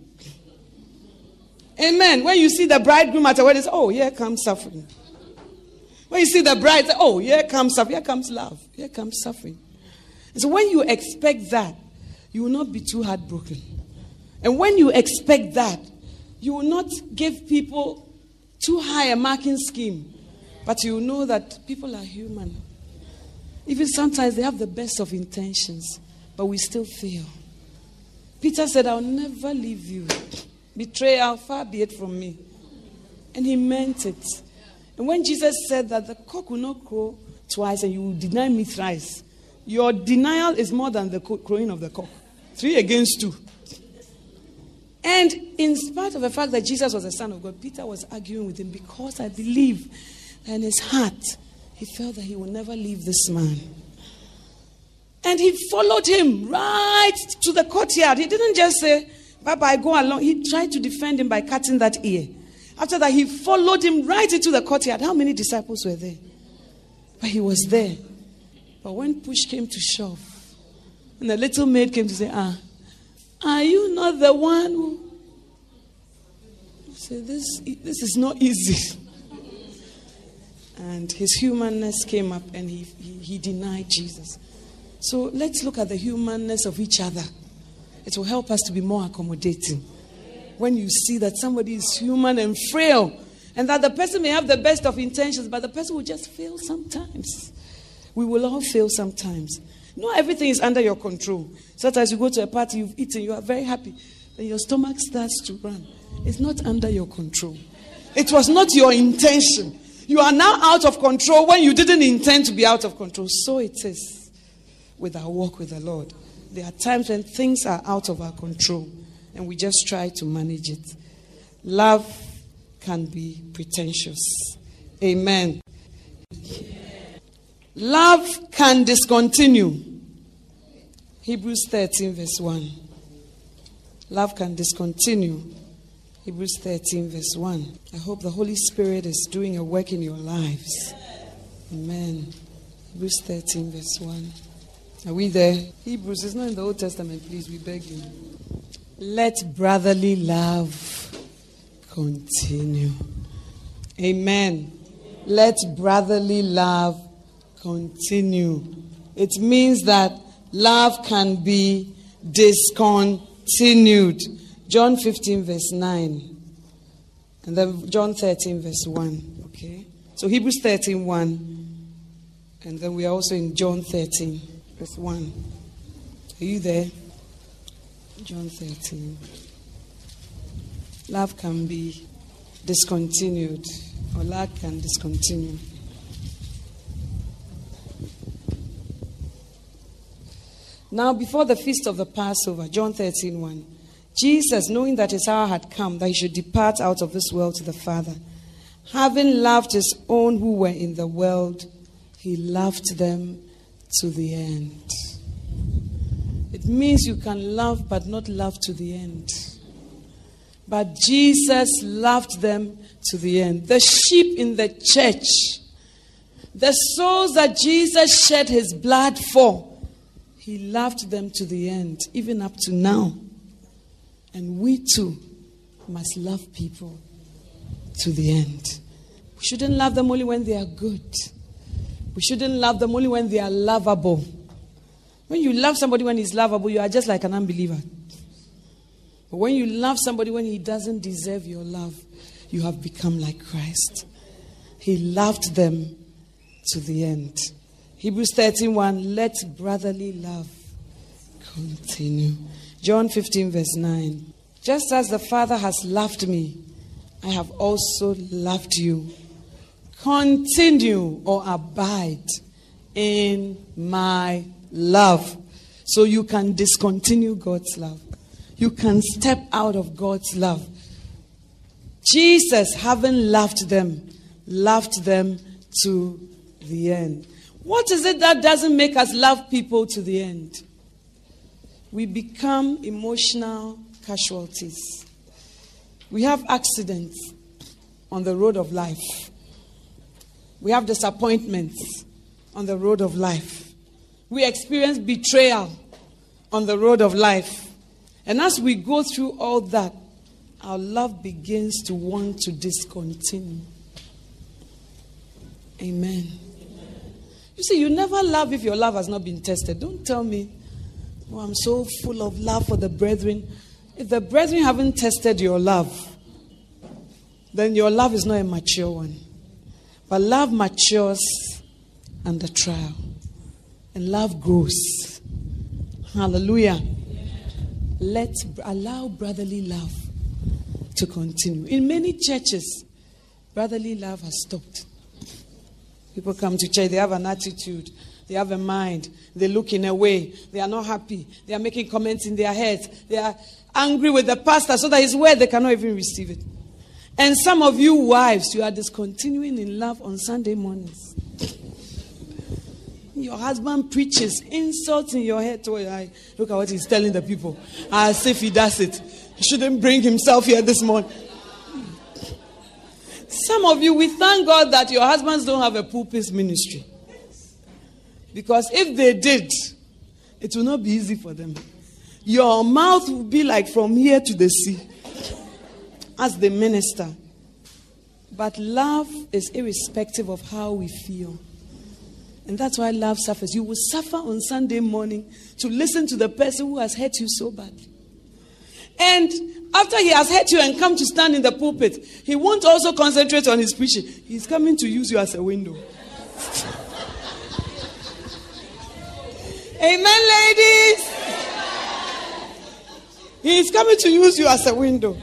Amen. When you see the bridegroom at a wedding, say, Oh, here comes suffering. When you see the bride, say, Oh, here comes suffering. Here comes love. Here comes suffering. And so when you expect that, you will not be too heartbroken. And when you expect that, you will not give people too high a marking scheme. But you know that people are human. Even sometimes they have the best of intentions, but we still fail. Peter said, I'll never leave you. Betrayal, far be it from me. And he meant it. And when Jesus said that the cock will not crow twice and you will deny me thrice, your denial is more than the crowing of the cock. Three against two. And in spite of the fact that Jesus was the Son of God, Peter was arguing with him because I believe in his heart he felt that he would never leave this man. And he followed him right to the courtyard. He didn't just say, Bye bye, go along. He tried to defend him by cutting that ear. After that, he followed him right into the courtyard. How many disciples were there? But he was there. But when push came to shove, And the little maid came to say, Ah, are you not the one who. said, this, this is not easy. And his humanness came up and he, he, he denied Jesus. So let's look at the humanness of each other. It will help us to be more accommodating. When you see that somebody is human and frail, and that the person may have the best of intentions, but the person will just fail sometimes. We will all fail sometimes. Not everything is under your control. Sometimes you go to a party, you've eaten, you are very happy, then your stomach starts to run. It's not under your control. It was not your intention. You are now out of control when you didn't intend to be out of control. So it is with our walk with the Lord. There are times when things are out of our control and we just try to manage it. Love can be pretentious. Amen. Love can discontinue. Hebrews 13, verse 1. Love can discontinue. Hebrews 13, verse 1. I hope the Holy Spirit is doing a work in your lives. Amen. Hebrews 13, verse 1. Are we there? Hebrews is not in the Old Testament, please, we beg you. Let brotherly love continue. Amen. Let brotherly love continue. It means that love can be discontinued. John 15, verse 9. And then John 13, verse 1. Okay? So Hebrews 13, 1. And then we are also in John 13, verse 1. Are you there? John 13. Love can be discontinued, or love can discontinue. Now, before the feast of the Passover, John 13 1, Jesus, knowing that his hour had come, that he should depart out of this world to the Father, having loved his own who were in the world, he loved them to the end. It means you can love but not love to the end. But Jesus loved them to the end. The sheep in the church, the souls that Jesus shed his blood for, he loved them to the end, even up to now. And we too must love people to the end. We shouldn't love them only when they are good. We shouldn't love them only when they are lovable. When you love somebody when he's lovable, you are just like an unbeliever. But when you love somebody when he doesn't deserve your love, you have become like Christ. He loved them to the end. Hebrews 13:1 let brotherly love continue. John 15 verse 9. Just as the Father has loved me, I have also loved you. Continue or abide in my love. So you can discontinue God's love. You can step out of God's love. Jesus, having loved them, loved them to the end. What is it that doesn't make us love people to the end? We become emotional casualties. We have accidents on the road of life. We have disappointments on the road of life. We experience betrayal on the road of life. And as we go through all that, our love begins to want to discontinue. Amen. You see, you never love if your love has not been tested. Don't tell me, oh, I'm so full of love for the brethren. If the brethren haven't tested your love, then your love is not a mature one. But love matures under trial, and love grows. Hallelujah. Let's allow brotherly love to continue. In many churches, brotherly love has stopped. People come to church, they have an attitude, they have a mind, they look in a way, they are not happy, they are making comments in their heads, they are angry with the pastor so that his word they cannot even receive it. And some of you wives, you are discontinuing in love on Sunday mornings. Your husband preaches insults in your head. Look at what he's telling the people. As if he does it. He shouldn't bring himself here this morning. Some of you, we thank God that your husbands don't have a pulpit ministry. Because if they did, it will not be easy for them. Your mouth will be like from here to the sea as the minister. But love is irrespective of how we feel. And that's why love suffers. You will suffer on Sunday morning to listen to the person who has hurt you so badly. And after he has hurt you and come to stand in the pulpit, he won't also concentrate on his preaching. He's coming to use you as a window. Amen, ladies. He's coming to use you as a window.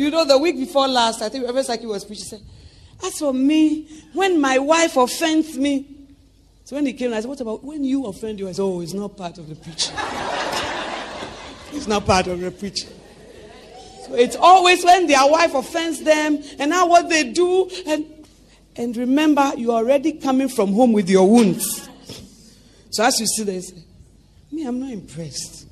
You know, the week before last, I think Reverend Saki was preaching. Said, As for me, when my wife offends me, so when he came, I said, What about when you offend you? I said, Oh, it's not part of the preaching. it's not part of the preaching. So it's always when their wife offends them and now what they do. And, and remember, you're already coming from home with your wounds. So as you see this, me, I'm not impressed.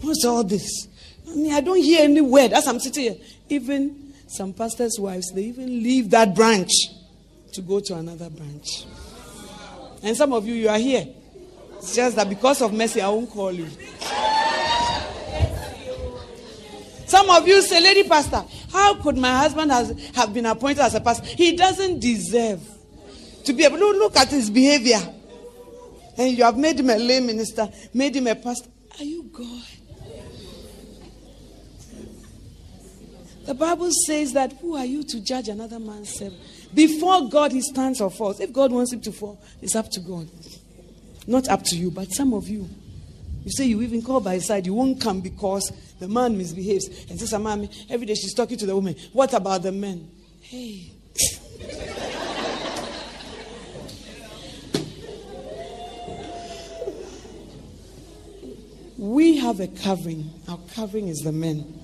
What's all this? I mean, I don't hear any word as I'm sitting here. Even some pastors' wives, they even leave that branch to go to another branch. And some of you, you are here. It's just that because of mercy, I won't call you. Some of you say, Lady Pastor, how could my husband has, have been appointed as a pastor? He doesn't deserve to be able to look at his behavior. And you have made him a lay minister, made him a pastor. Are you God? The Bible says that who are you to judge another man's servant? Before God, he stands or falls. If God wants him to fall, it's up to God. Not up to you, but some of you. You say you even call by his side, you won't come because the man misbehaves. And Sister Mommy, every day she's talking to the woman. What about the men? Hey. we have a covering. Our covering is the men.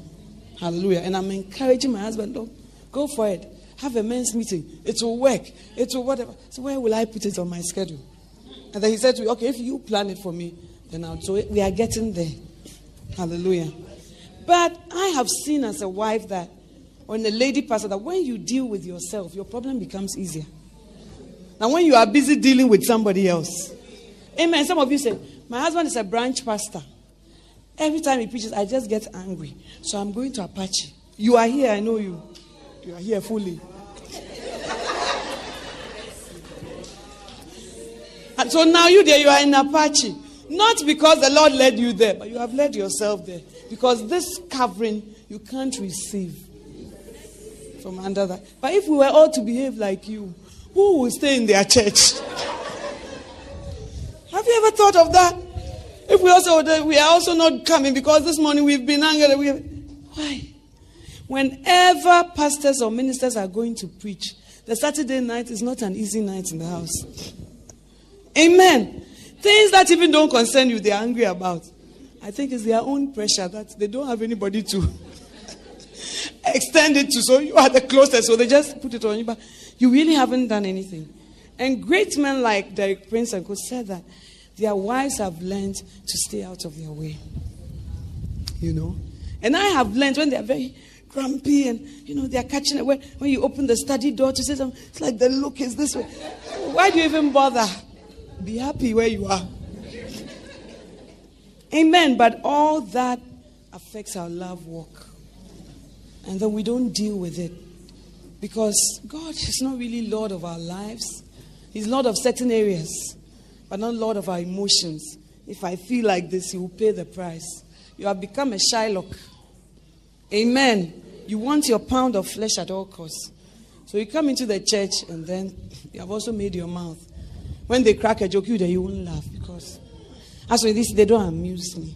Hallelujah. And I'm encouraging my husband, don't go for it. Have a men's meeting. It will work. It will whatever. So where will I put it on my schedule? And then he said to me, okay, if you plan it for me, then I'll. do it. we are getting there. Hallelujah. But I have seen as a wife that, or a lady pastor, that when you deal with yourself, your problem becomes easier. Now, when you are busy dealing with somebody else, amen. Some of you say, My husband is a branch pastor. Every time he preaches, I just get angry. So I'm going to Apache. You are here, I know you. You are here fully. and so now you there, you are in Apache. Not because the Lord led you there, but you have led yourself there. Because this covering you can't receive from under that. But if we were all to behave like you, who will stay in their church? Have you ever thought of that? If we also we are also not coming because this morning we've been angry. We have, why? Whenever pastors or ministers are going to preach, the Saturday night is not an easy night in the house. Amen. Things that even don't concern you, they're angry about. I think it's their own pressure that they don't have anybody to extend it to. So you are the closest, so they just put it on you. But you really haven't done anything. And great men like Derek Prince and Co said that their wives have learned to stay out of their way. You know? And I have learned when they're very grumpy and, you know, they're catching it. When, when you open the study door to say something, it's like the look is this way. Why do you even bother? Be happy where you are. Amen. But all that affects our love walk. And then we don't deal with it. Because God is not really Lord of our lives. He's Lord of certain areas but not Lord of our emotions. If I feel like this, you will pay the price. You have become a Shylock. Amen. You want your pound of flesh at all costs. So you come into the church and then you have also made your mouth. When they crack a joke, you there you won't laugh because as for this, they don't amuse me.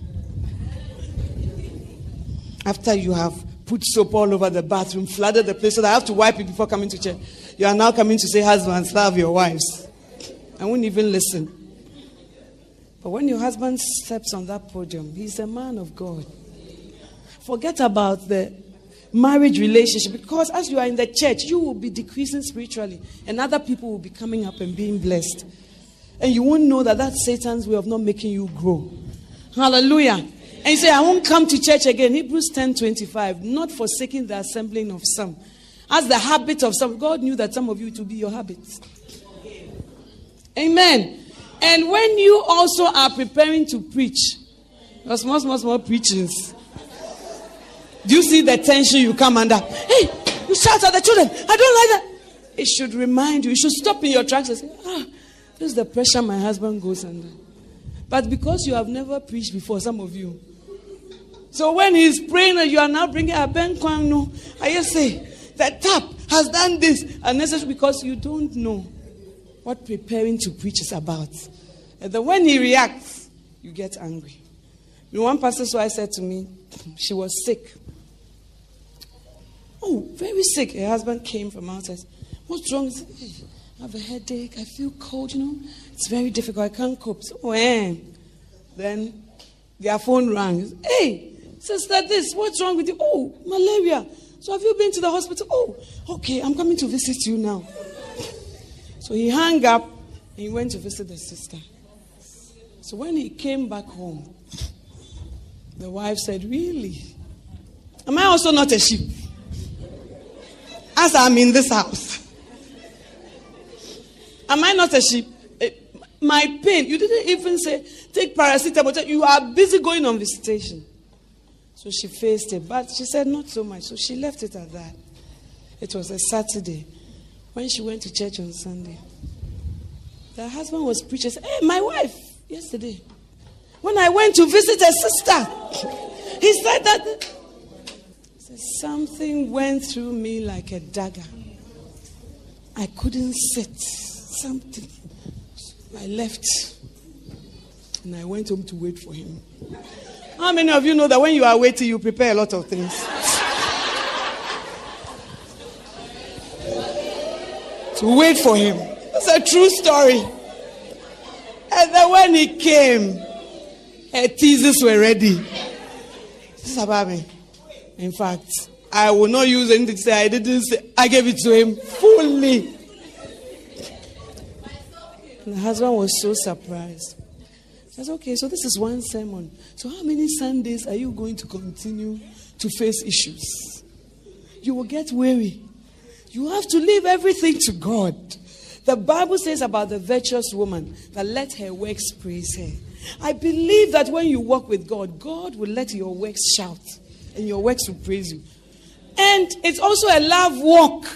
After you have put soap all over the bathroom, flooded the place so that I have to wipe it before coming to church. You are now coming to say, Husbands, love your wives. I won't even listen. But when your husband steps on that podium, he's a man of God. Forget about the marriage relationship because as you are in the church, you will be decreasing spiritually, and other people will be coming up and being blessed. And you won't know that that's Satan's way of not making you grow. Hallelujah. And you say, I won't come to church again. Hebrews 10 25. Not forsaking the assembling of some. As the habit of some. God knew that some of you to be your habits. Amen. And when you also are preparing to preach, your small, small, small preachings, do you see the tension you come under? Hey, you shout at the children. I don't like that. It should remind you. You should stop in your tracks and say, ah, this is the pressure my husband goes under. But because you have never preached before, some of you. So when he's praying and you are now bringing a ben no, I just say, the tap has done this. Unnecessary because you don't know what preparing to preach is about. And then when he reacts, you get angry. One pastor's wife said to me, she was sick. Oh, very sick. Her husband came from outside. What's wrong? I have a headache. I feel cold, you know. It's very difficult. I can't cope. So, when? Oh, eh. Then their phone rang. Hey, sister, this, what's wrong with you? Oh, malaria. So have you been to the hospital? Oh, okay, I'm coming to visit you now. So he hung up and he went to visit the sister. So when he came back home, the wife said, Really? Am I also not a sheep? As I'm in this house. Am I not a sheep? Eh, my pain, you didn't even say, take paracetamol. You are busy going on visitation. So she faced it. But she said, not so much. So she left it at that. It was a Saturday. When she went to church on Sunday, the husband was preaching. Hey, my wife, yesterday, when I went to visit a sister, he said that said, something went through me like a dagger. I couldn't sit. Something. I left. And I went home to wait for him. How many of you know that when you are waiting, you prepare a lot of things? Wait for him. It's a true story. And then when he came, her teasers were ready. This is about me. In fact, I will not use anything to say I didn't say. I gave it to him fully. And the husband was so surprised. I said, okay, so this is one sermon. So how many Sundays are you going to continue to face issues? You will get weary. You have to leave everything to God. The Bible says about the virtuous woman that let her works praise her. I believe that when you walk with God, God will let your works shout and your works will praise you. And it's also a love walk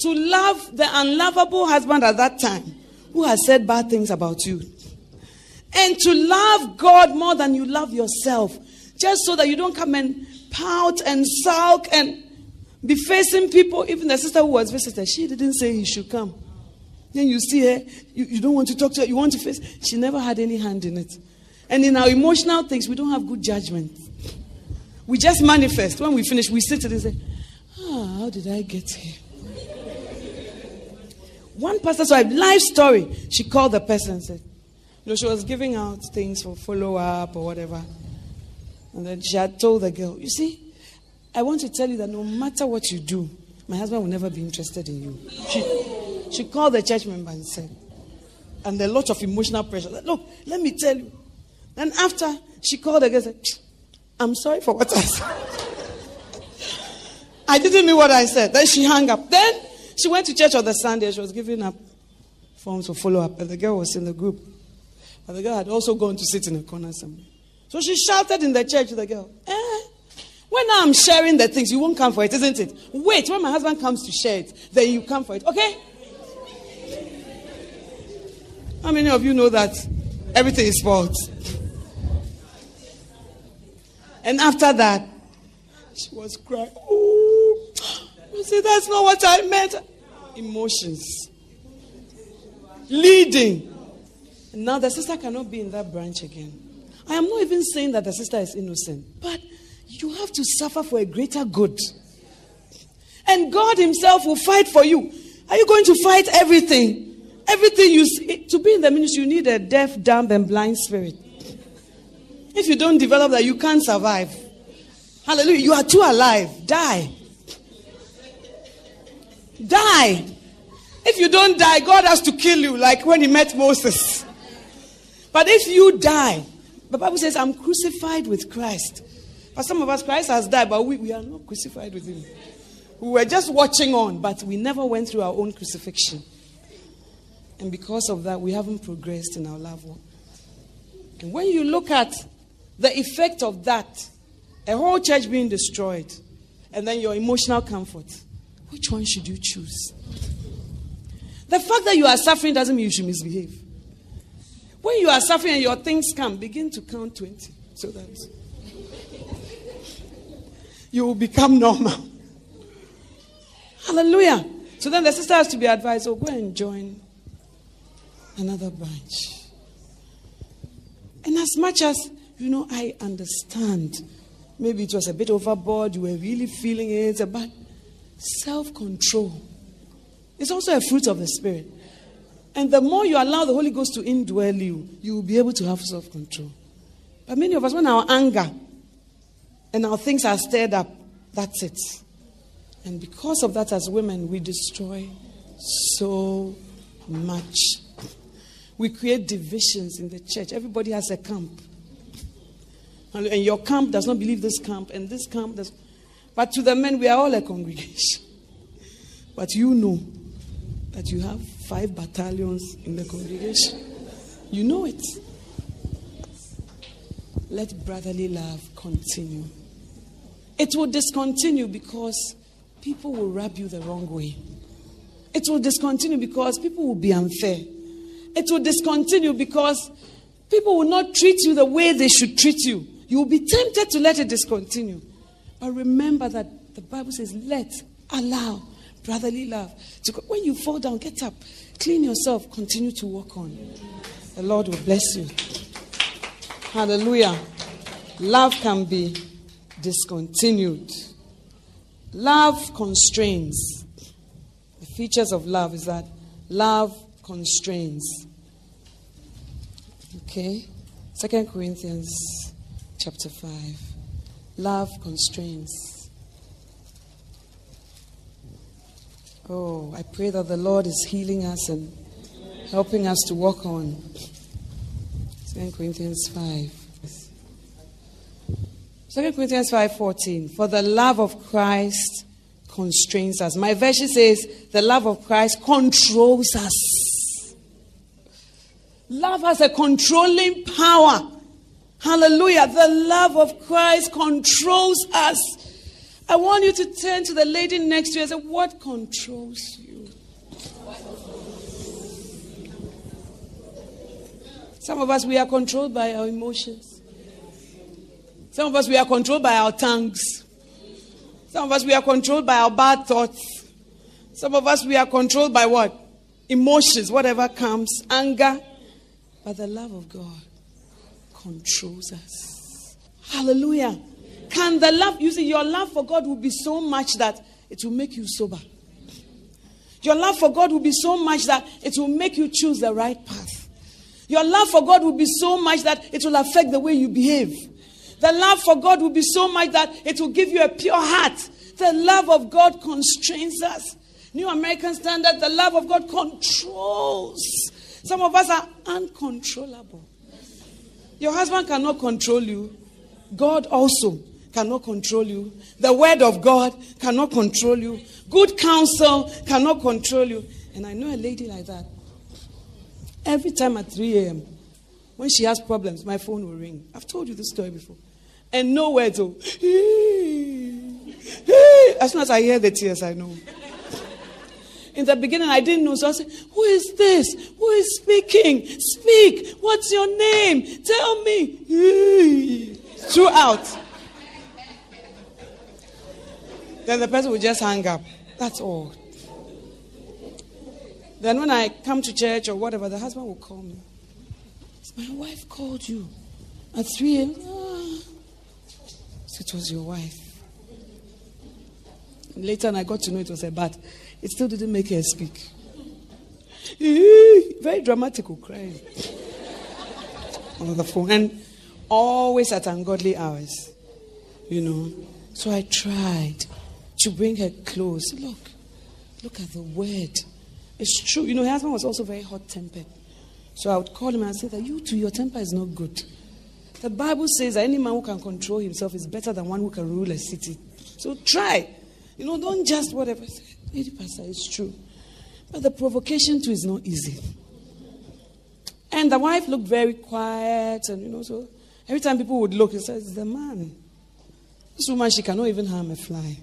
to love the unlovable husband at that time who has said bad things about you. And to love God more than you love yourself. Just so that you don't come and pout and sulk and be facing people. Even the sister who was visited, she didn't say he should come. Then you see her, you, you don't want to talk to her, you want to face. She never had any hand in it. And in our emotional things, we don't have good judgment. We just manifest. When we finish, we sit and say, Ah, how did I get here? One pastor saw a life story. She called the person and said, You know, she was giving out things for follow up or whatever. And then she had told the girl, You see, I want to tell you that no matter what you do, my husband will never be interested in you. She, she called the church member and said, and a lot of emotional pressure. Look, let me tell you. Then after she called again, said, I'm sorry for what I said. I didn't mean what I said. Then she hung up. Then she went to church on the Sunday. She was giving up forms for follow up, and the girl was in the group. But the girl had also gone to sit in a corner somewhere. So she shouted in the church to the girl, eh, when I'm sharing the things, you won't come for it, isn't it? Wait, when my husband comes to share it, then you come for it, okay? How many of you know that everything is fault? And after that, she was crying. Oh, you see, that's not what I meant. Emotions. Leading. And now the sister cannot be in that branch again. I am not even saying that the sister is innocent, but you have to suffer for a greater good. And God Himself will fight for you. Are you going to fight everything? Everything you see, to be in the ministry, you need a deaf, dumb, and blind spirit. If you don't develop that, you can't survive. Hallelujah. You are too alive. Die. Die. If you don't die, God has to kill you, like when He met Moses. But if you die, the Bible says, I'm crucified with Christ. But some of us, Christ has died, but we, we are not crucified with Him. We were just watching on, but we never went through our own crucifixion. And because of that, we haven't progressed in our love. And when you look at the effect of that, a whole church being destroyed, and then your emotional comfort, which one should you choose? The fact that you are suffering doesn't mean you should misbehave. When you are suffering and your things come, begin to count 20 so that you will become normal. Hallelujah. So then the sister has to be advised, oh, go and join another branch. And as much as, you know, I understand, maybe it was a bit overboard, you were really feeling it, but self control is also a fruit of the Spirit. And the more you allow the Holy Ghost to indwell you, you will be able to have self control. But many of us, when our anger and our things are stirred up, that's it. And because of that, as women, we destroy so much. We create divisions in the church. Everybody has a camp. And your camp does not believe this camp, and this camp does. But to the men, we are all a congregation. But you know that you have five battalions in the congregation. You know it. Let brotherly love continue. It will discontinue because people will rub you the wrong way. It will discontinue because people will be unfair. It will discontinue because people will not treat you the way they should treat you. You will be tempted to let it discontinue. But remember that the Bible says, let, allow brotherly love. To, go. when you fall down, get up, clean yourself, continue to walk on. The Lord will bless you. Hallelujah. Love can be discontinued. Love constrains. The features of love is that love constrains. Okay? Second Corinthians chapter 5. Love constrains. Oh, I pray that the Lord is healing us and helping us to walk on. Second Corinthians 5. 2 Corinthians 5:14 For the love of Christ constrains us. My version says the love of Christ controls us. Love has a controlling power. Hallelujah. The love of Christ controls us. I want you to turn to the lady next to you and say, What controls you? Some of us, we are controlled by our emotions. Some of us, we are controlled by our tongues. Some of us, we are controlled by our bad thoughts. Some of us, we are controlled by what? Emotions, whatever comes, anger. But the love of God controls us. Hallelujah. Can the love, you see, your love for God will be so much that it will make you sober. Your love for God will be so much that it will make you choose the right path. Your love for God will be so much that it will affect the way you behave. The love for God will be so much that it will give you a pure heart. The love of God constrains us. New American Standard, the love of God controls. Some of us are uncontrollable. Your husband cannot control you. God also cannot control you. The word of God cannot control you. Good counsel cannot control you. And I know a lady like that. Every time at 3 a.m., when she has problems, my phone will ring. I've told you this story before and no words. Oh. As soon as I hear the tears, I know. In the beginning, I didn't know. So I said, Who is this? Who is speaking? Speak. What's your name? Tell me. Throughout. Then the person will just hang up. That's all. Then when I come to church or whatever, the husband will call me. My wife called you at 3 a.m. It was your wife. Later, I got to know it was a bat. It still didn't make her speak. Very dramatical oh, crying on the phone. And always at ungodly hours. You know. So I tried to bring her close. Look, look at the word. It's true. You know, her husband was also very hot tempered. So I would call him and say that you too, your temper is not good. The Bible says that any man who can control himself is better than one who can rule a city. So try. You know, don't just whatever. Lady Pastor, it's true. But the provocation too is not easy. And the wife looked very quiet, and you know, so every time people would look, he says, The man. This woman, she cannot even harm a fly.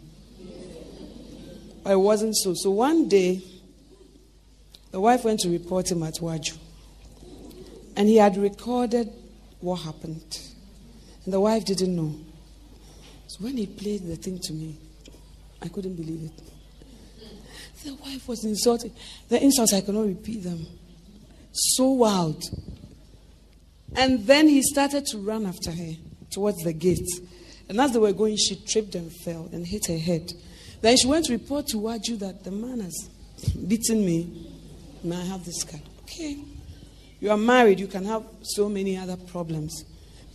But it wasn't so. So one day, the wife went to report him at Waju. And he had recorded what happened. And the wife didn't know. So when he played the thing to me, I couldn't believe it. The wife was insulted. The insults, I cannot repeat them. So wild. And then he started to run after her towards the gate. And as they were going, she tripped and fell and hit her head. Then she went to report to Waju that the man has beaten me. May I have this card? Okay. You are married, you can have so many other problems.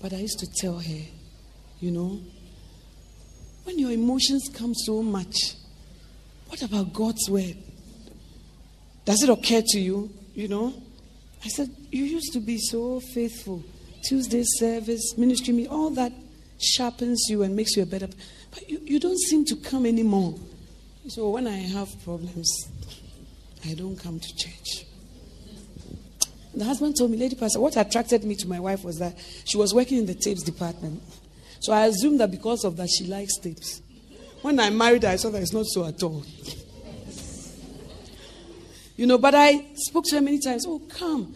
But I used to tell her, you know, when your emotions come so much, what about God's word? Does it occur to you? You know? I said, You used to be so faithful. Tuesday service, ministry, me, all that sharpens you and makes you a better. But you, you don't seem to come anymore. So when I have problems, I don't come to church. The husband told me, Lady Pastor, what attracted me to my wife was that she was working in the tapes department. So I assumed that because of that, she likes tapes. When I married her, I saw that it's not so at all. You know, but I spoke to her many times. Oh, come,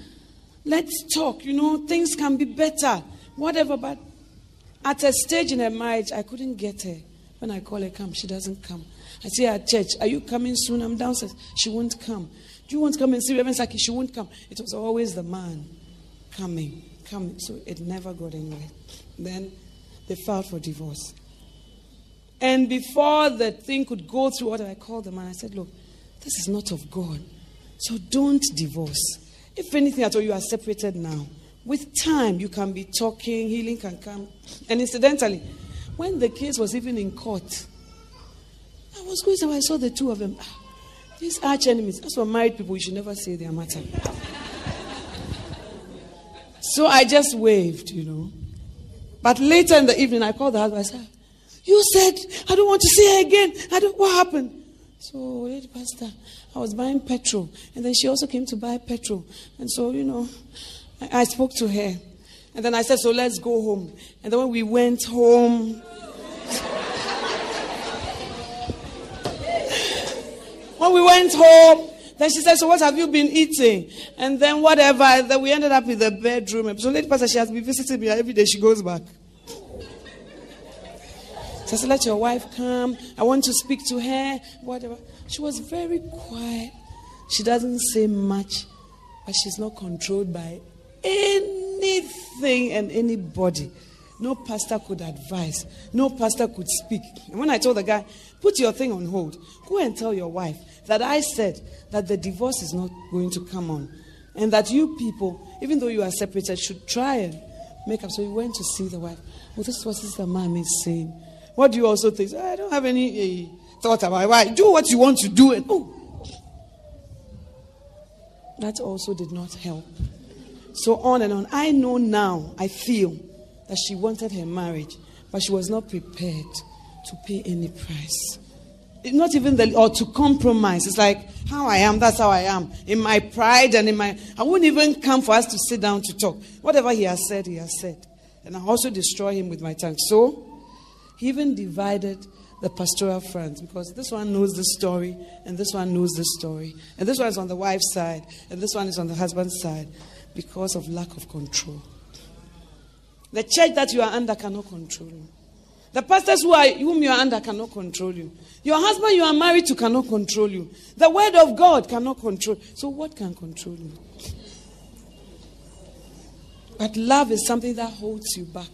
let's talk. You know, things can be better, whatever. But at a stage in her marriage, I couldn't get her. When I call her, come, she doesn't come. I her at church, are you coming soon? I'm downstairs. She won't come. Do you want to come and see Reverend Saki? She won't come. It was always the man coming, coming. So it never got anywhere. Then they filed for divorce. And before the thing could go through what I called the man, I said, Look, this is not of God. So don't divorce. If anything at all, you are separated now. With time, you can be talking, healing can come. And incidentally, when the case was even in court, I was going somewhere, I saw the two of them. Ah, These arch enemies. As for married people, you should never say their matter. so I just waved, you know. But later in the evening, I called the husband. I said, You said, I don't want to see her again. I don't, what happened? So, lady pastor, I was buying petrol. And then she also came to buy petrol. And so, you know, I, I spoke to her. And then I said, So let's go home. And then when we went home, When we went home, then she said, So what have you been eating? And then whatever. Then we ended up in the bedroom. So lady pastor, she has been visiting me every day. She goes back. So I said, Let your wife come. I want to speak to her. Whatever. She was very quiet. She doesn't say much, but she's not controlled by anything and anybody. No pastor could advise. No pastor could speak. And when I told the guy, put your thing on hold, go and tell your wife that I said that the divorce is not going to come on. And that you people, even though you are separated, should try and make up. So he went to see the wife. Well, this is what Sister mom is saying. What do you also think? I don't have any uh, thought about it. Why? Do what you want to do. And, oh. That also did not help. So on and on. I know now, I feel that she wanted her marriage, but she was not prepared to pay any price. Not even the, or to compromise. It's like how I am, that's how I am. In my pride and in my, I wouldn't even come for us to sit down to talk. Whatever he has said, he has said. And I also destroy him with my tongue. So, he even divided the pastoral friends because this one knows the story and this one knows the story. And this one is on the wife's side and this one is on the husband's side because of lack of control. The church that you are under cannot control you. The pastors who are, whom you are under cannot control you. Your husband you are married to cannot control you. The word of God cannot control. So what can control you? But love is something that holds you back.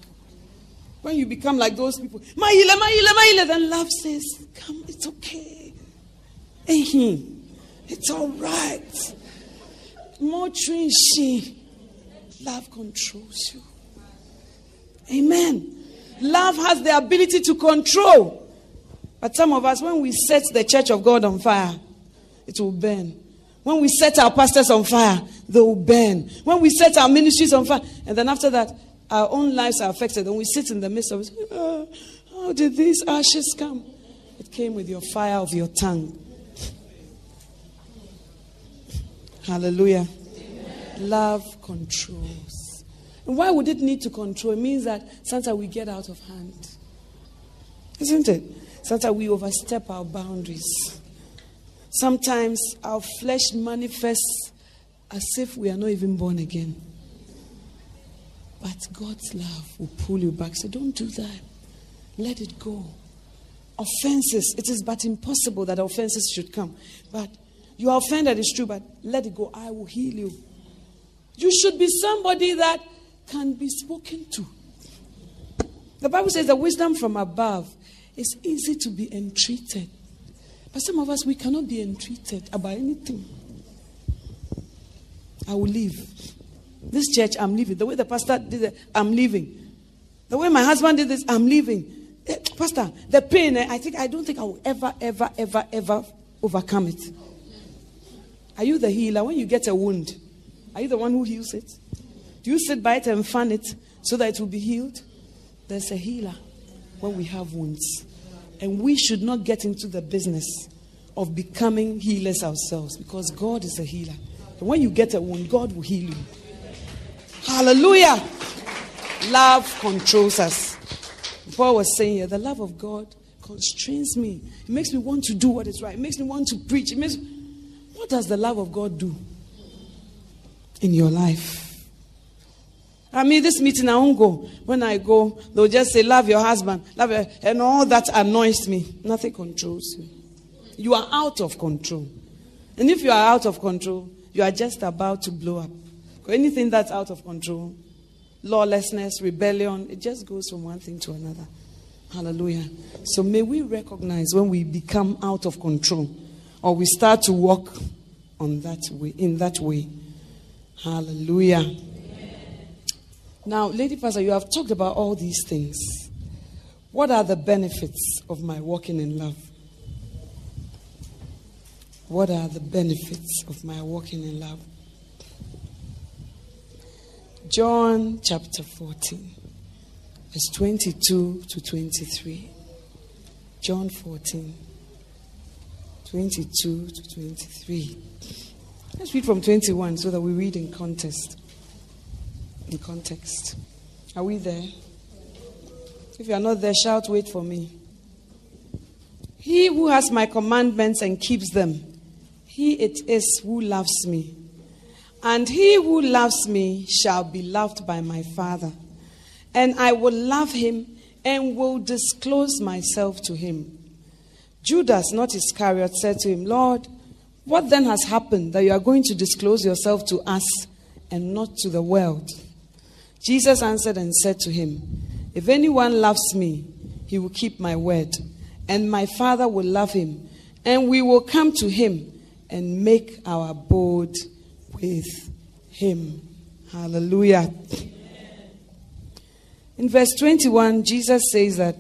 When you become like those people, Maile, Maile, Maile, then love says, Come, it's okay. It's all right. More she. Love controls you. Amen. Love has the ability to control. But some of us, when we set the church of God on fire, it will burn. When we set our pastors on fire, they will burn. When we set our ministries on fire, and then after that, our own lives are affected, and we sit in the midst of it. Oh, how did these ashes come? It came with your fire of your tongue. Hallelujah. Love controls. And why would it need to control? It means that sometimes we get out of hand. Isn't it? Sometimes we overstep our boundaries. Sometimes our flesh manifests as if we are not even born again. But God's love will pull you back. So don't do that. Let it go. Offenses, it is but impossible that offenses should come. But you are offended, it's true, but let it go. I will heal you. You should be somebody that can be spoken to. The Bible says that wisdom from above is easy to be entreated. But some of us, we cannot be entreated about anything. I will leave. This church, I'm leaving. The way the pastor did it, I'm leaving. The way my husband did this, I'm leaving. Eh, pastor, the pain, eh, I think I don't think I will ever, ever, ever, ever overcome it. Are you the healer? When you get a wound, are you the one who heals it? Do you sit by it and fan it so that it will be healed? There's a healer when we have wounds. And we should not get into the business of becoming healers ourselves because God is a healer. And when you get a wound, God will heal you. Hallelujah. Love controls us. Paul was saying here, the love of God constrains me. It makes me want to do what is right. It makes me want to preach. It makes what does the love of God do in your life? I mean, this meeting I won't go. When I go, they'll just say, Love your husband, love your, and all that annoys me. Nothing controls you. You are out of control. And if you are out of control, you are just about to blow up. Anything that's out of control, lawlessness, rebellion, it just goes from one thing to another. Hallelujah. So may we recognize when we become out of control or we start to walk on that way, in that way. Hallelujah. Now, Lady Pastor, you have talked about all these things. What are the benefits of my walking in love? What are the benefits of my walking in love? John chapter 14, verse 22 to 23. John 14. 22 to 23. Let's read from 21 so that we read in context. In context. Are we there? If you are not there, shout, wait for me. He who has my commandments and keeps them, he it is who loves me. And he who loves me shall be loved by my Father. And I will love him and will disclose myself to him. Judas, not Iscariot, said to him, Lord, what then has happened that you are going to disclose yourself to us and not to the world? Jesus answered and said to him, If anyone loves me, he will keep my word, and my Father will love him, and we will come to him and make our abode with him. Hallelujah. In verse 21, Jesus says that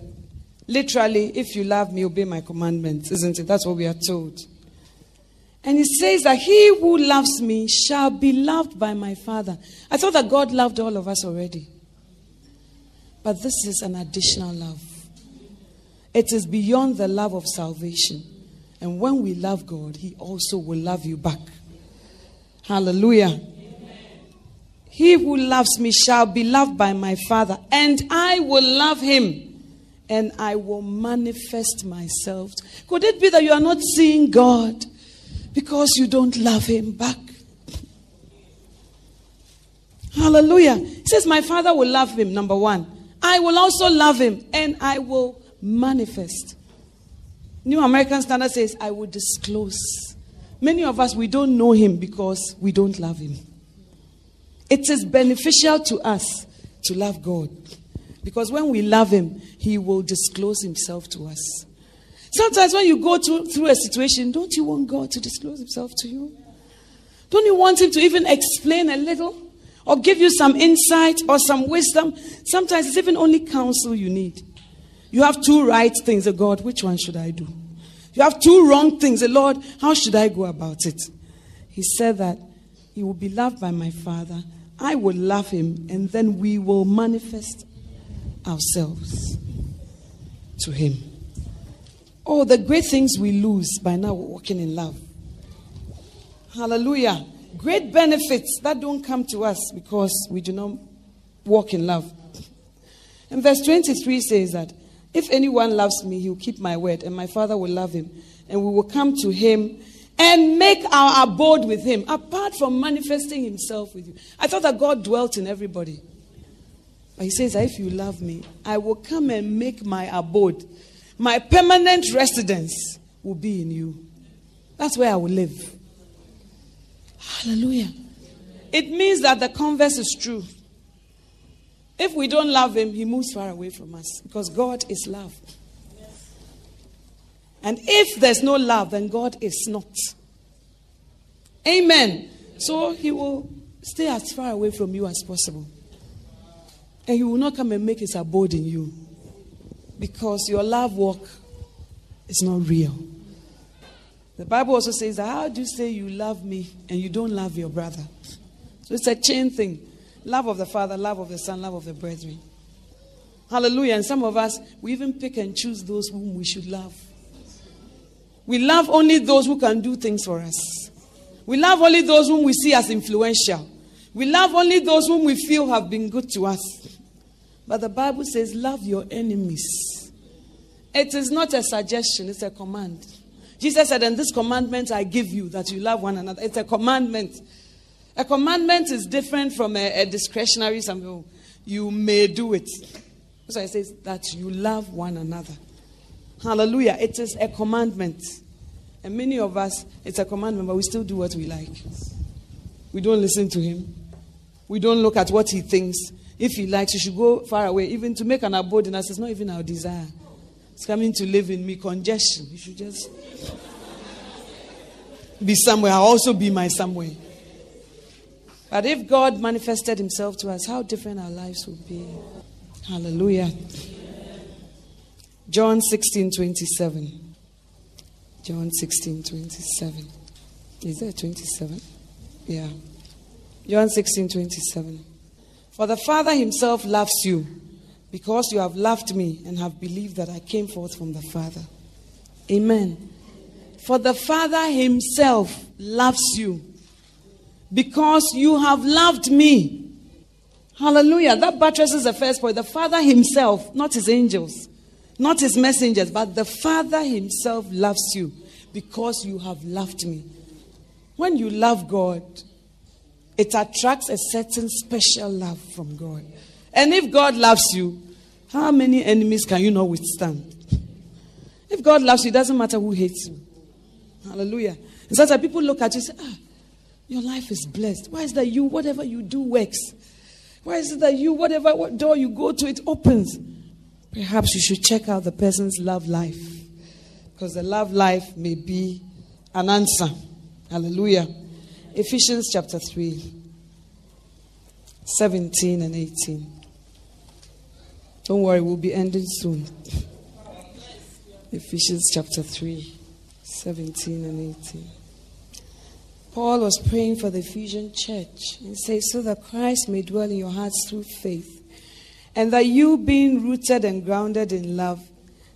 Literally, if you love me, obey my commandments, isn't it? That's what we are told. And he says that he who loves me shall be loved by my Father. I thought that God loved all of us already. But this is an additional love. It is beyond the love of salvation. And when we love God, he also will love you back. Hallelujah. Amen. He who loves me shall be loved by my Father, and I will love him and I will manifest myself. Could it be that you are not seeing God because you don't love Him back? Hallelujah. He says, My Father will love Him, number one. I will also love Him and I will manifest. New American Standard says, I will disclose. Many of us, we don't know Him because we don't love Him. It is beneficial to us to love God. Because when we love Him, He will disclose Himself to us. Sometimes when you go to, through a situation, don't you want God to disclose Himself to you? Don't you want Him to even explain a little? Or give you some insight or some wisdom? Sometimes it's even only counsel you need. You have two right things, oh God, which one should I do? You have two wrong things, a Lord, how should I go about it? He said that He will be loved by my Father. I will love Him, and then we will manifest ourselves to Him. Oh, the great things we lose by now walking in love. Hallelujah. Great benefits that don't come to us because we do not walk in love. And verse 23 says that if anyone loves me, he will keep my word, and my Father will love him, and we will come to him and make our abode with him, apart from manifesting himself with you. I thought that God dwelt in everybody. But he says, If you love me, I will come and make my abode. My permanent residence will be in you. That's where I will live. Hallelujah. It means that the converse is true. If we don't love him, he moves far away from us because God is love. And if there's no love, then God is not. Amen. So he will stay as far away from you as possible. And he will not come and make his abode in you because your love walk is not real. The Bible also says, How do you say you love me and you don't love your brother? So it's a chain thing love of the Father, love of the Son, love of the brethren. Hallelujah. And some of us, we even pick and choose those whom we should love. We love only those who can do things for us. We love only those whom we see as influential. We love only those whom we feel have been good to us. But the Bible says, Love your enemies. It is not a suggestion, it's a command. Jesus said, And this commandment I give you that you love one another. It's a commandment. A commandment is different from a, a discretionary something. You may do it. So it says that you love one another. Hallelujah. It is a commandment. And many of us, it's a commandment, but we still do what we like. We don't listen to him. We don't look at what he thinks. If he likes, you should go far away. Even to make an abode in us, it's not even our desire. It's coming to live in me. Congestion. You should just be somewhere. I'll also be my somewhere. But if God manifested himself to us, how different our lives would be. Hallelujah. John 16 27. John 16 27. Is there 27? Yeah. John 16 27. For the Father himself loves you because you have loved me and have believed that I came forth from the Father. Amen. For the Father himself loves you because you have loved me. Hallelujah. That buttresses the first point. The Father himself, not his angels, not his messengers, but the Father himself loves you because you have loved me. When you love God, it attracts a certain special love from God. And if God loves you, how many enemies can you not withstand? If God loves you, it doesn't matter who hates you. Hallelujah. And sometimes people look at you and say, ah, your life is blessed. Why is that you, whatever you do, works? Why is it that you, whatever what door you go to, it opens? Perhaps you should check out the person's love life. Because the love life may be an answer. Hallelujah. Ephesians chapter 3, 17 and 18. Don't worry, we'll be ending soon. Ephesians chapter 3, 17 and 18. Paul was praying for the Ephesian church. and says, So that Christ may dwell in your hearts through faith, and that you, being rooted and grounded in love,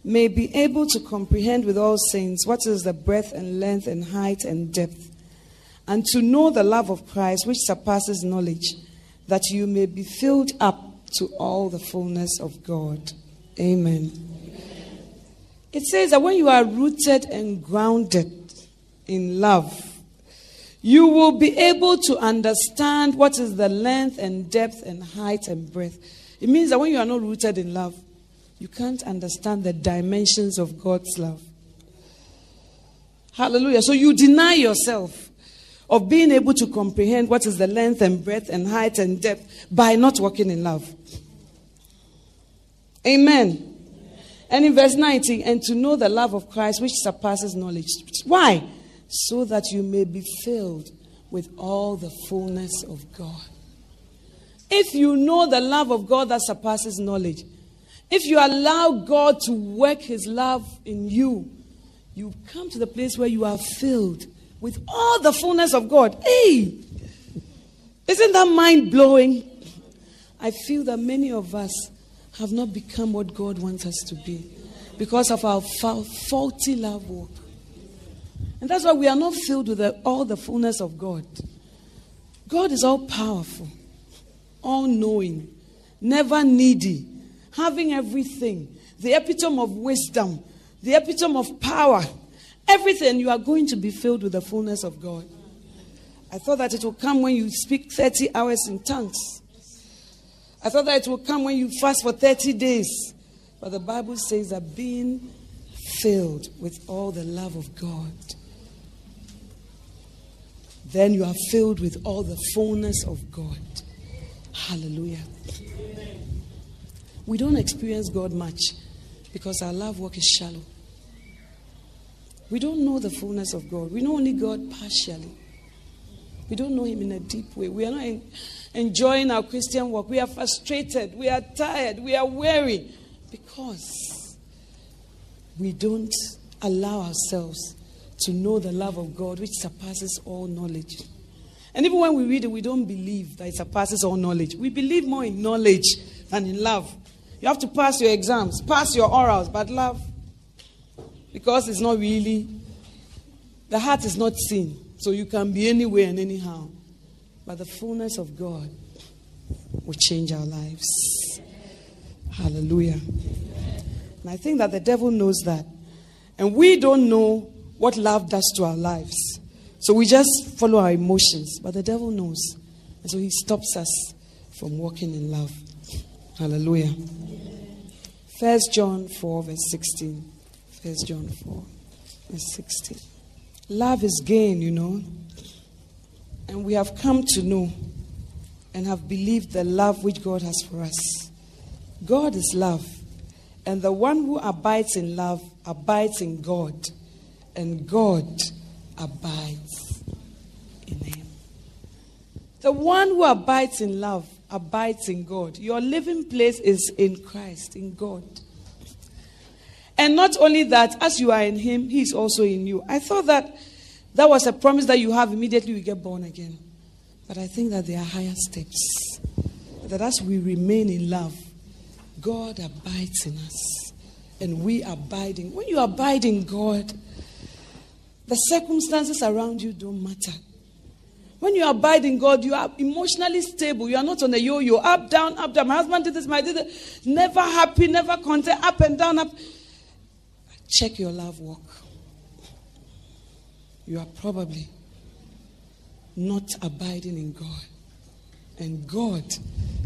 may be able to comprehend with all saints what is the breadth and length and height and depth, and to know the love of Christ which surpasses knowledge, that you may be filled up to all the fullness of God. Amen. It says that when you are rooted and grounded in love, you will be able to understand what is the length and depth and height and breadth. It means that when you are not rooted in love, you can't understand the dimensions of God's love. Hallelujah. So you deny yourself of being able to comprehend what is the length and breadth and height and depth by not walking in love. Amen. And in verse 19, and to know the love of Christ which surpasses knowledge. Why? so that you may be filled with all the fullness of God. If you know the love of God that surpasses knowledge, if you allow God to work His love in you, you come to the place where you are filled with all the fullness of God. Hey! Isn't that mind blowing? I feel that many of us have not become what God wants us to be because of our faulty love walk. And that's why we are not filled with the, all the fullness of God. God is all powerful, all knowing, never needy, having everything, the epitome of wisdom, the epitome of power. Everything you are going to be filled with the fullness of God. I thought that it will come when you speak 30 hours in tongues. I thought that it will come when you fast for 30 days. But the Bible says that being filled with all the love of God, then you are filled with all the fullness of God. Hallelujah. We don't experience God much because our love work is shallow. We don't know the fullness of God. We know only God partially. We don't know Him in a deep way. We are not enjoying our Christian work. We are frustrated. We are tired. We are weary because we don't allow ourselves to know the love of God, which surpasses all knowledge. And even when we read it, we don't believe that it surpasses all knowledge. We believe more in knowledge than in love. You have to pass your exams, pass your orals, but love, because it's not really, the heart is not seen. So you can be anywhere and anyhow. But the fullness of God will change our lives. Hallelujah. And I think that the devil knows that. And we don't know what love does to our lives. So we just follow our emotions. But the devil knows. And so he stops us from walking in love. Hallelujah. First John 4, verse 16. First John 4, verse 16. Love is gain, you know. And we have come to know and have believed the love which God has for us. God is love. And the one who abides in love abides in God. And God abides in him. The one who abides in love abides in God. Your living place is in Christ, in God. And not only that, as you are in Him, He is also in you. I thought that that was a promise that you have immediately you get born again. But I think that there are higher steps. That as we remain in love, God abides in us. And we abide in. When you abide in God, the circumstances around you don't matter. When you abide in God, you are emotionally stable. You are not on a yo yo, up, down, up, down. My husband did this, my did this. Never happy, never content, up and down, up. Check your love walk. You are probably not abiding in God. And God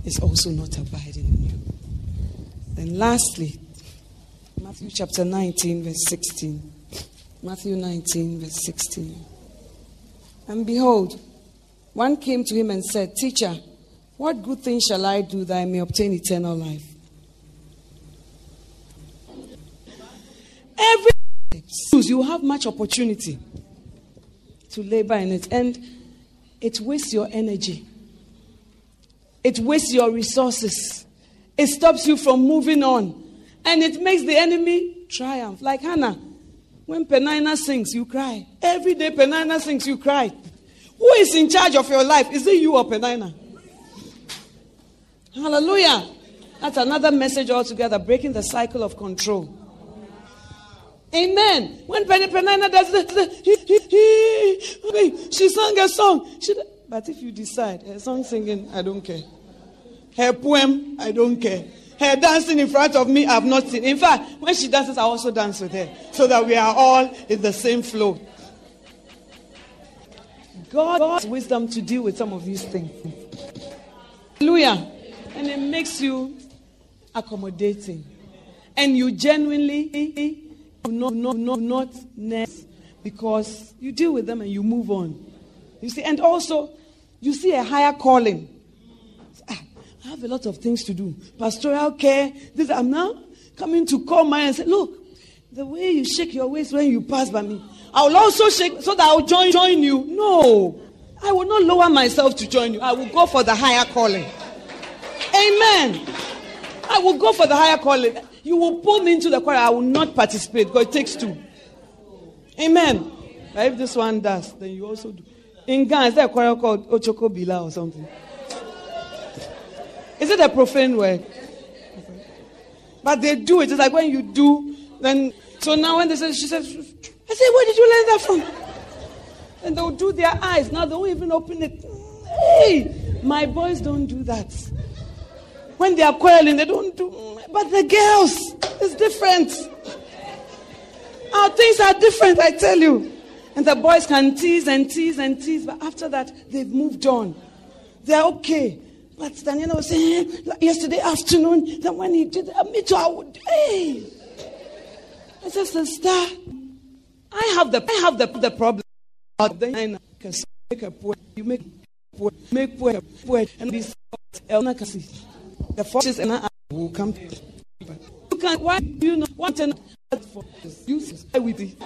is also not abiding in you. Then, lastly, Matthew chapter 19, verse 16. Matthew 19, verse 16. And behold, one came to him and said, Teacher, what good thing shall I do that I may obtain eternal life? Every you have much opportunity to labor in it, and it wastes your energy, it wastes your resources, it stops you from moving on, and it makes the enemy triumph. Like Hannah, when Penina sings, you cry. Every day Penina sings, you cry. Who is in charge of your life? Is it you or Penina? Hallelujah. That's another message altogether breaking the cycle of control. Amen. When Penina does this, she sang a song. She, but if you decide, her song singing, I don't care. Her poem, I don't care. Her dancing in front of me, I've not seen. In fact, when she dances, I also dance with her. So that we are all in the same flow. God's wisdom to deal with some of these things. Hallelujah. And it makes you accommodating. And you genuinely not, not, not, not next because you deal with them and you move on. You see, and also you see a higher calling. Ah, I have a lot of things to do. Pastoral care. This I'm now coming to call my and say, look, the way you shake your waist when you pass by me, I will also shake so that I will join join you. No, I will not lower myself to join you. I will go for the higher calling. Amen. I will go for the higher calling. You will pull me into the choir. I will not participate because it takes two. Amen. But if this one does, then you also do. In Ghana, is there a choir called Ochoko Bila or something? Is it a profane word? But they do it. It's like when you do, then. So now when they say, she says, I say, where did you learn that from? And they'll do their eyes. Now they won't even open it. Hey, my boys don't do that. When they are quarreling, they don't do. But the girls, it's different. Our things are different, I tell you. And the boys can tease and tease and tease, but after that, they've moved on. They're okay. But Daniela was saying eh, yesterday afternoon that when he did that, me too, I would, hey. I said, sister, I have the, I have the, the problem. Then make a you make poet, make poet, poet, and be. The forces and I will come. You can, why do you know what and for uses? I will be.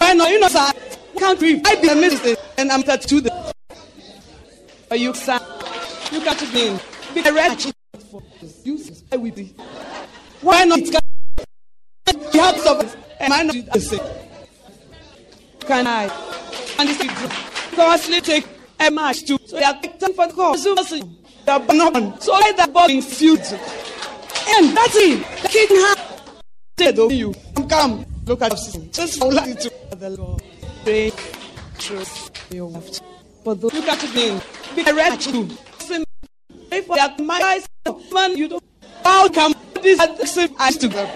I know, you know, sir, can't grieve. I be a minister and I'm to the. Are you, sir? You got to be be a red for uses. I will be. Why not? You have of and I know the same. Can I? And this is costly take a match to so they are taking for the cause. They are so let that ball in future. And that's it. The have dead over you. Come, look at us. Just for like to the Lord. Pray, trust your left. But those look at it, be too. Pray for that my eyes, man, you don't. How come this the same eyes to go?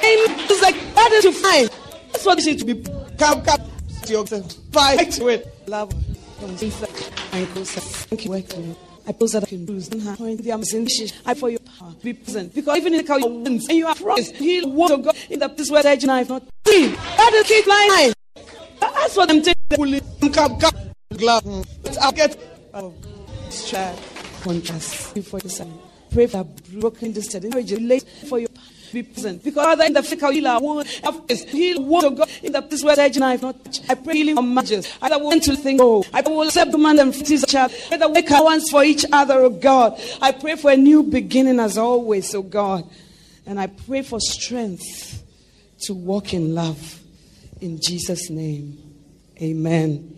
It's like that is to find. That's what it should be. Come, come, yourself. Fight with love. Thank you. I pose that I can lose. I for your power be present. Because even in the car you wins and you are promised, he'll walk to God in the place where the knife not see. That is keep lying. That's what I'm taking. Come, come, glove. I'll get strap contrast for your. Pray for broken distance. For your be present. Because other in the physical healer want heal want to go in the place where the edge knife not touch. I pray healing for marriages. I want to think, oh, I will accept the man and his child. That we can once for each other, oh God. I pray for a new beginning as always, oh God. And I pray for strength to walk in love. In Jesus' name. Amen.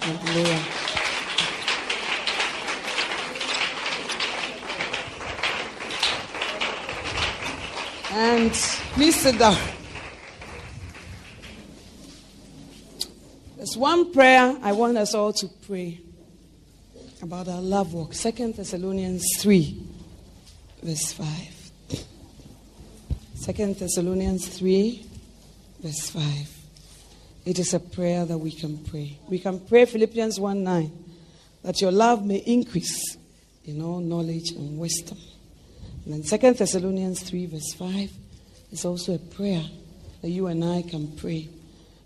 Hallelujah. And please sit down. There's one prayer I want us all to pray about our love walk. Second Thessalonians 3, verse 5. Second Thessalonians 3, verse 5. It is a prayer that we can pray. We can pray Philippians 1 9, that your love may increase in all knowledge and wisdom and then Second Thessalonians 3, verse 5 is also a prayer that you and I can pray.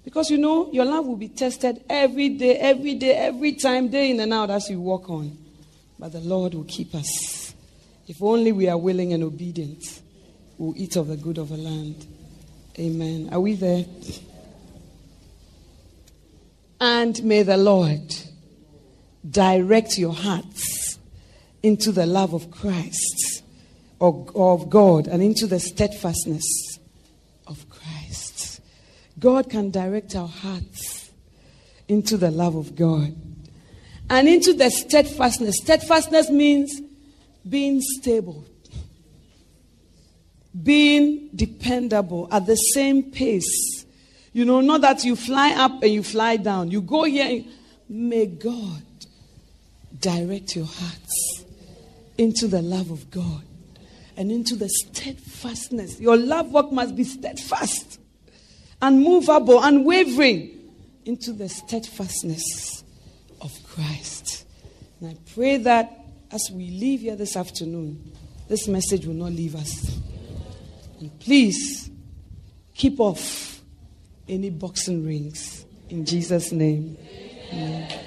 Because you know, your love will be tested every day, every day, every time, day in and out as you walk on. But the Lord will keep us. If only we are willing and obedient, we'll eat of the good of the land. Amen. Are we there? And may the Lord direct your hearts into the love of Christ of, God and into the steadfastness of Christ. God can direct our hearts into the love of God and into the steadfastness. Steadfastness means being stable, being dependable at the same pace. You know, not that you fly up and you fly down. You go here. And, may God direct your hearts into the love of God and into the steadfastness. Your love work must be steadfast, unmovable, unwavering into the steadfastness of Christ. And I pray that as we leave here this afternoon, this message will not leave us. And please keep off any boxing rings in Jesus' name. Amen.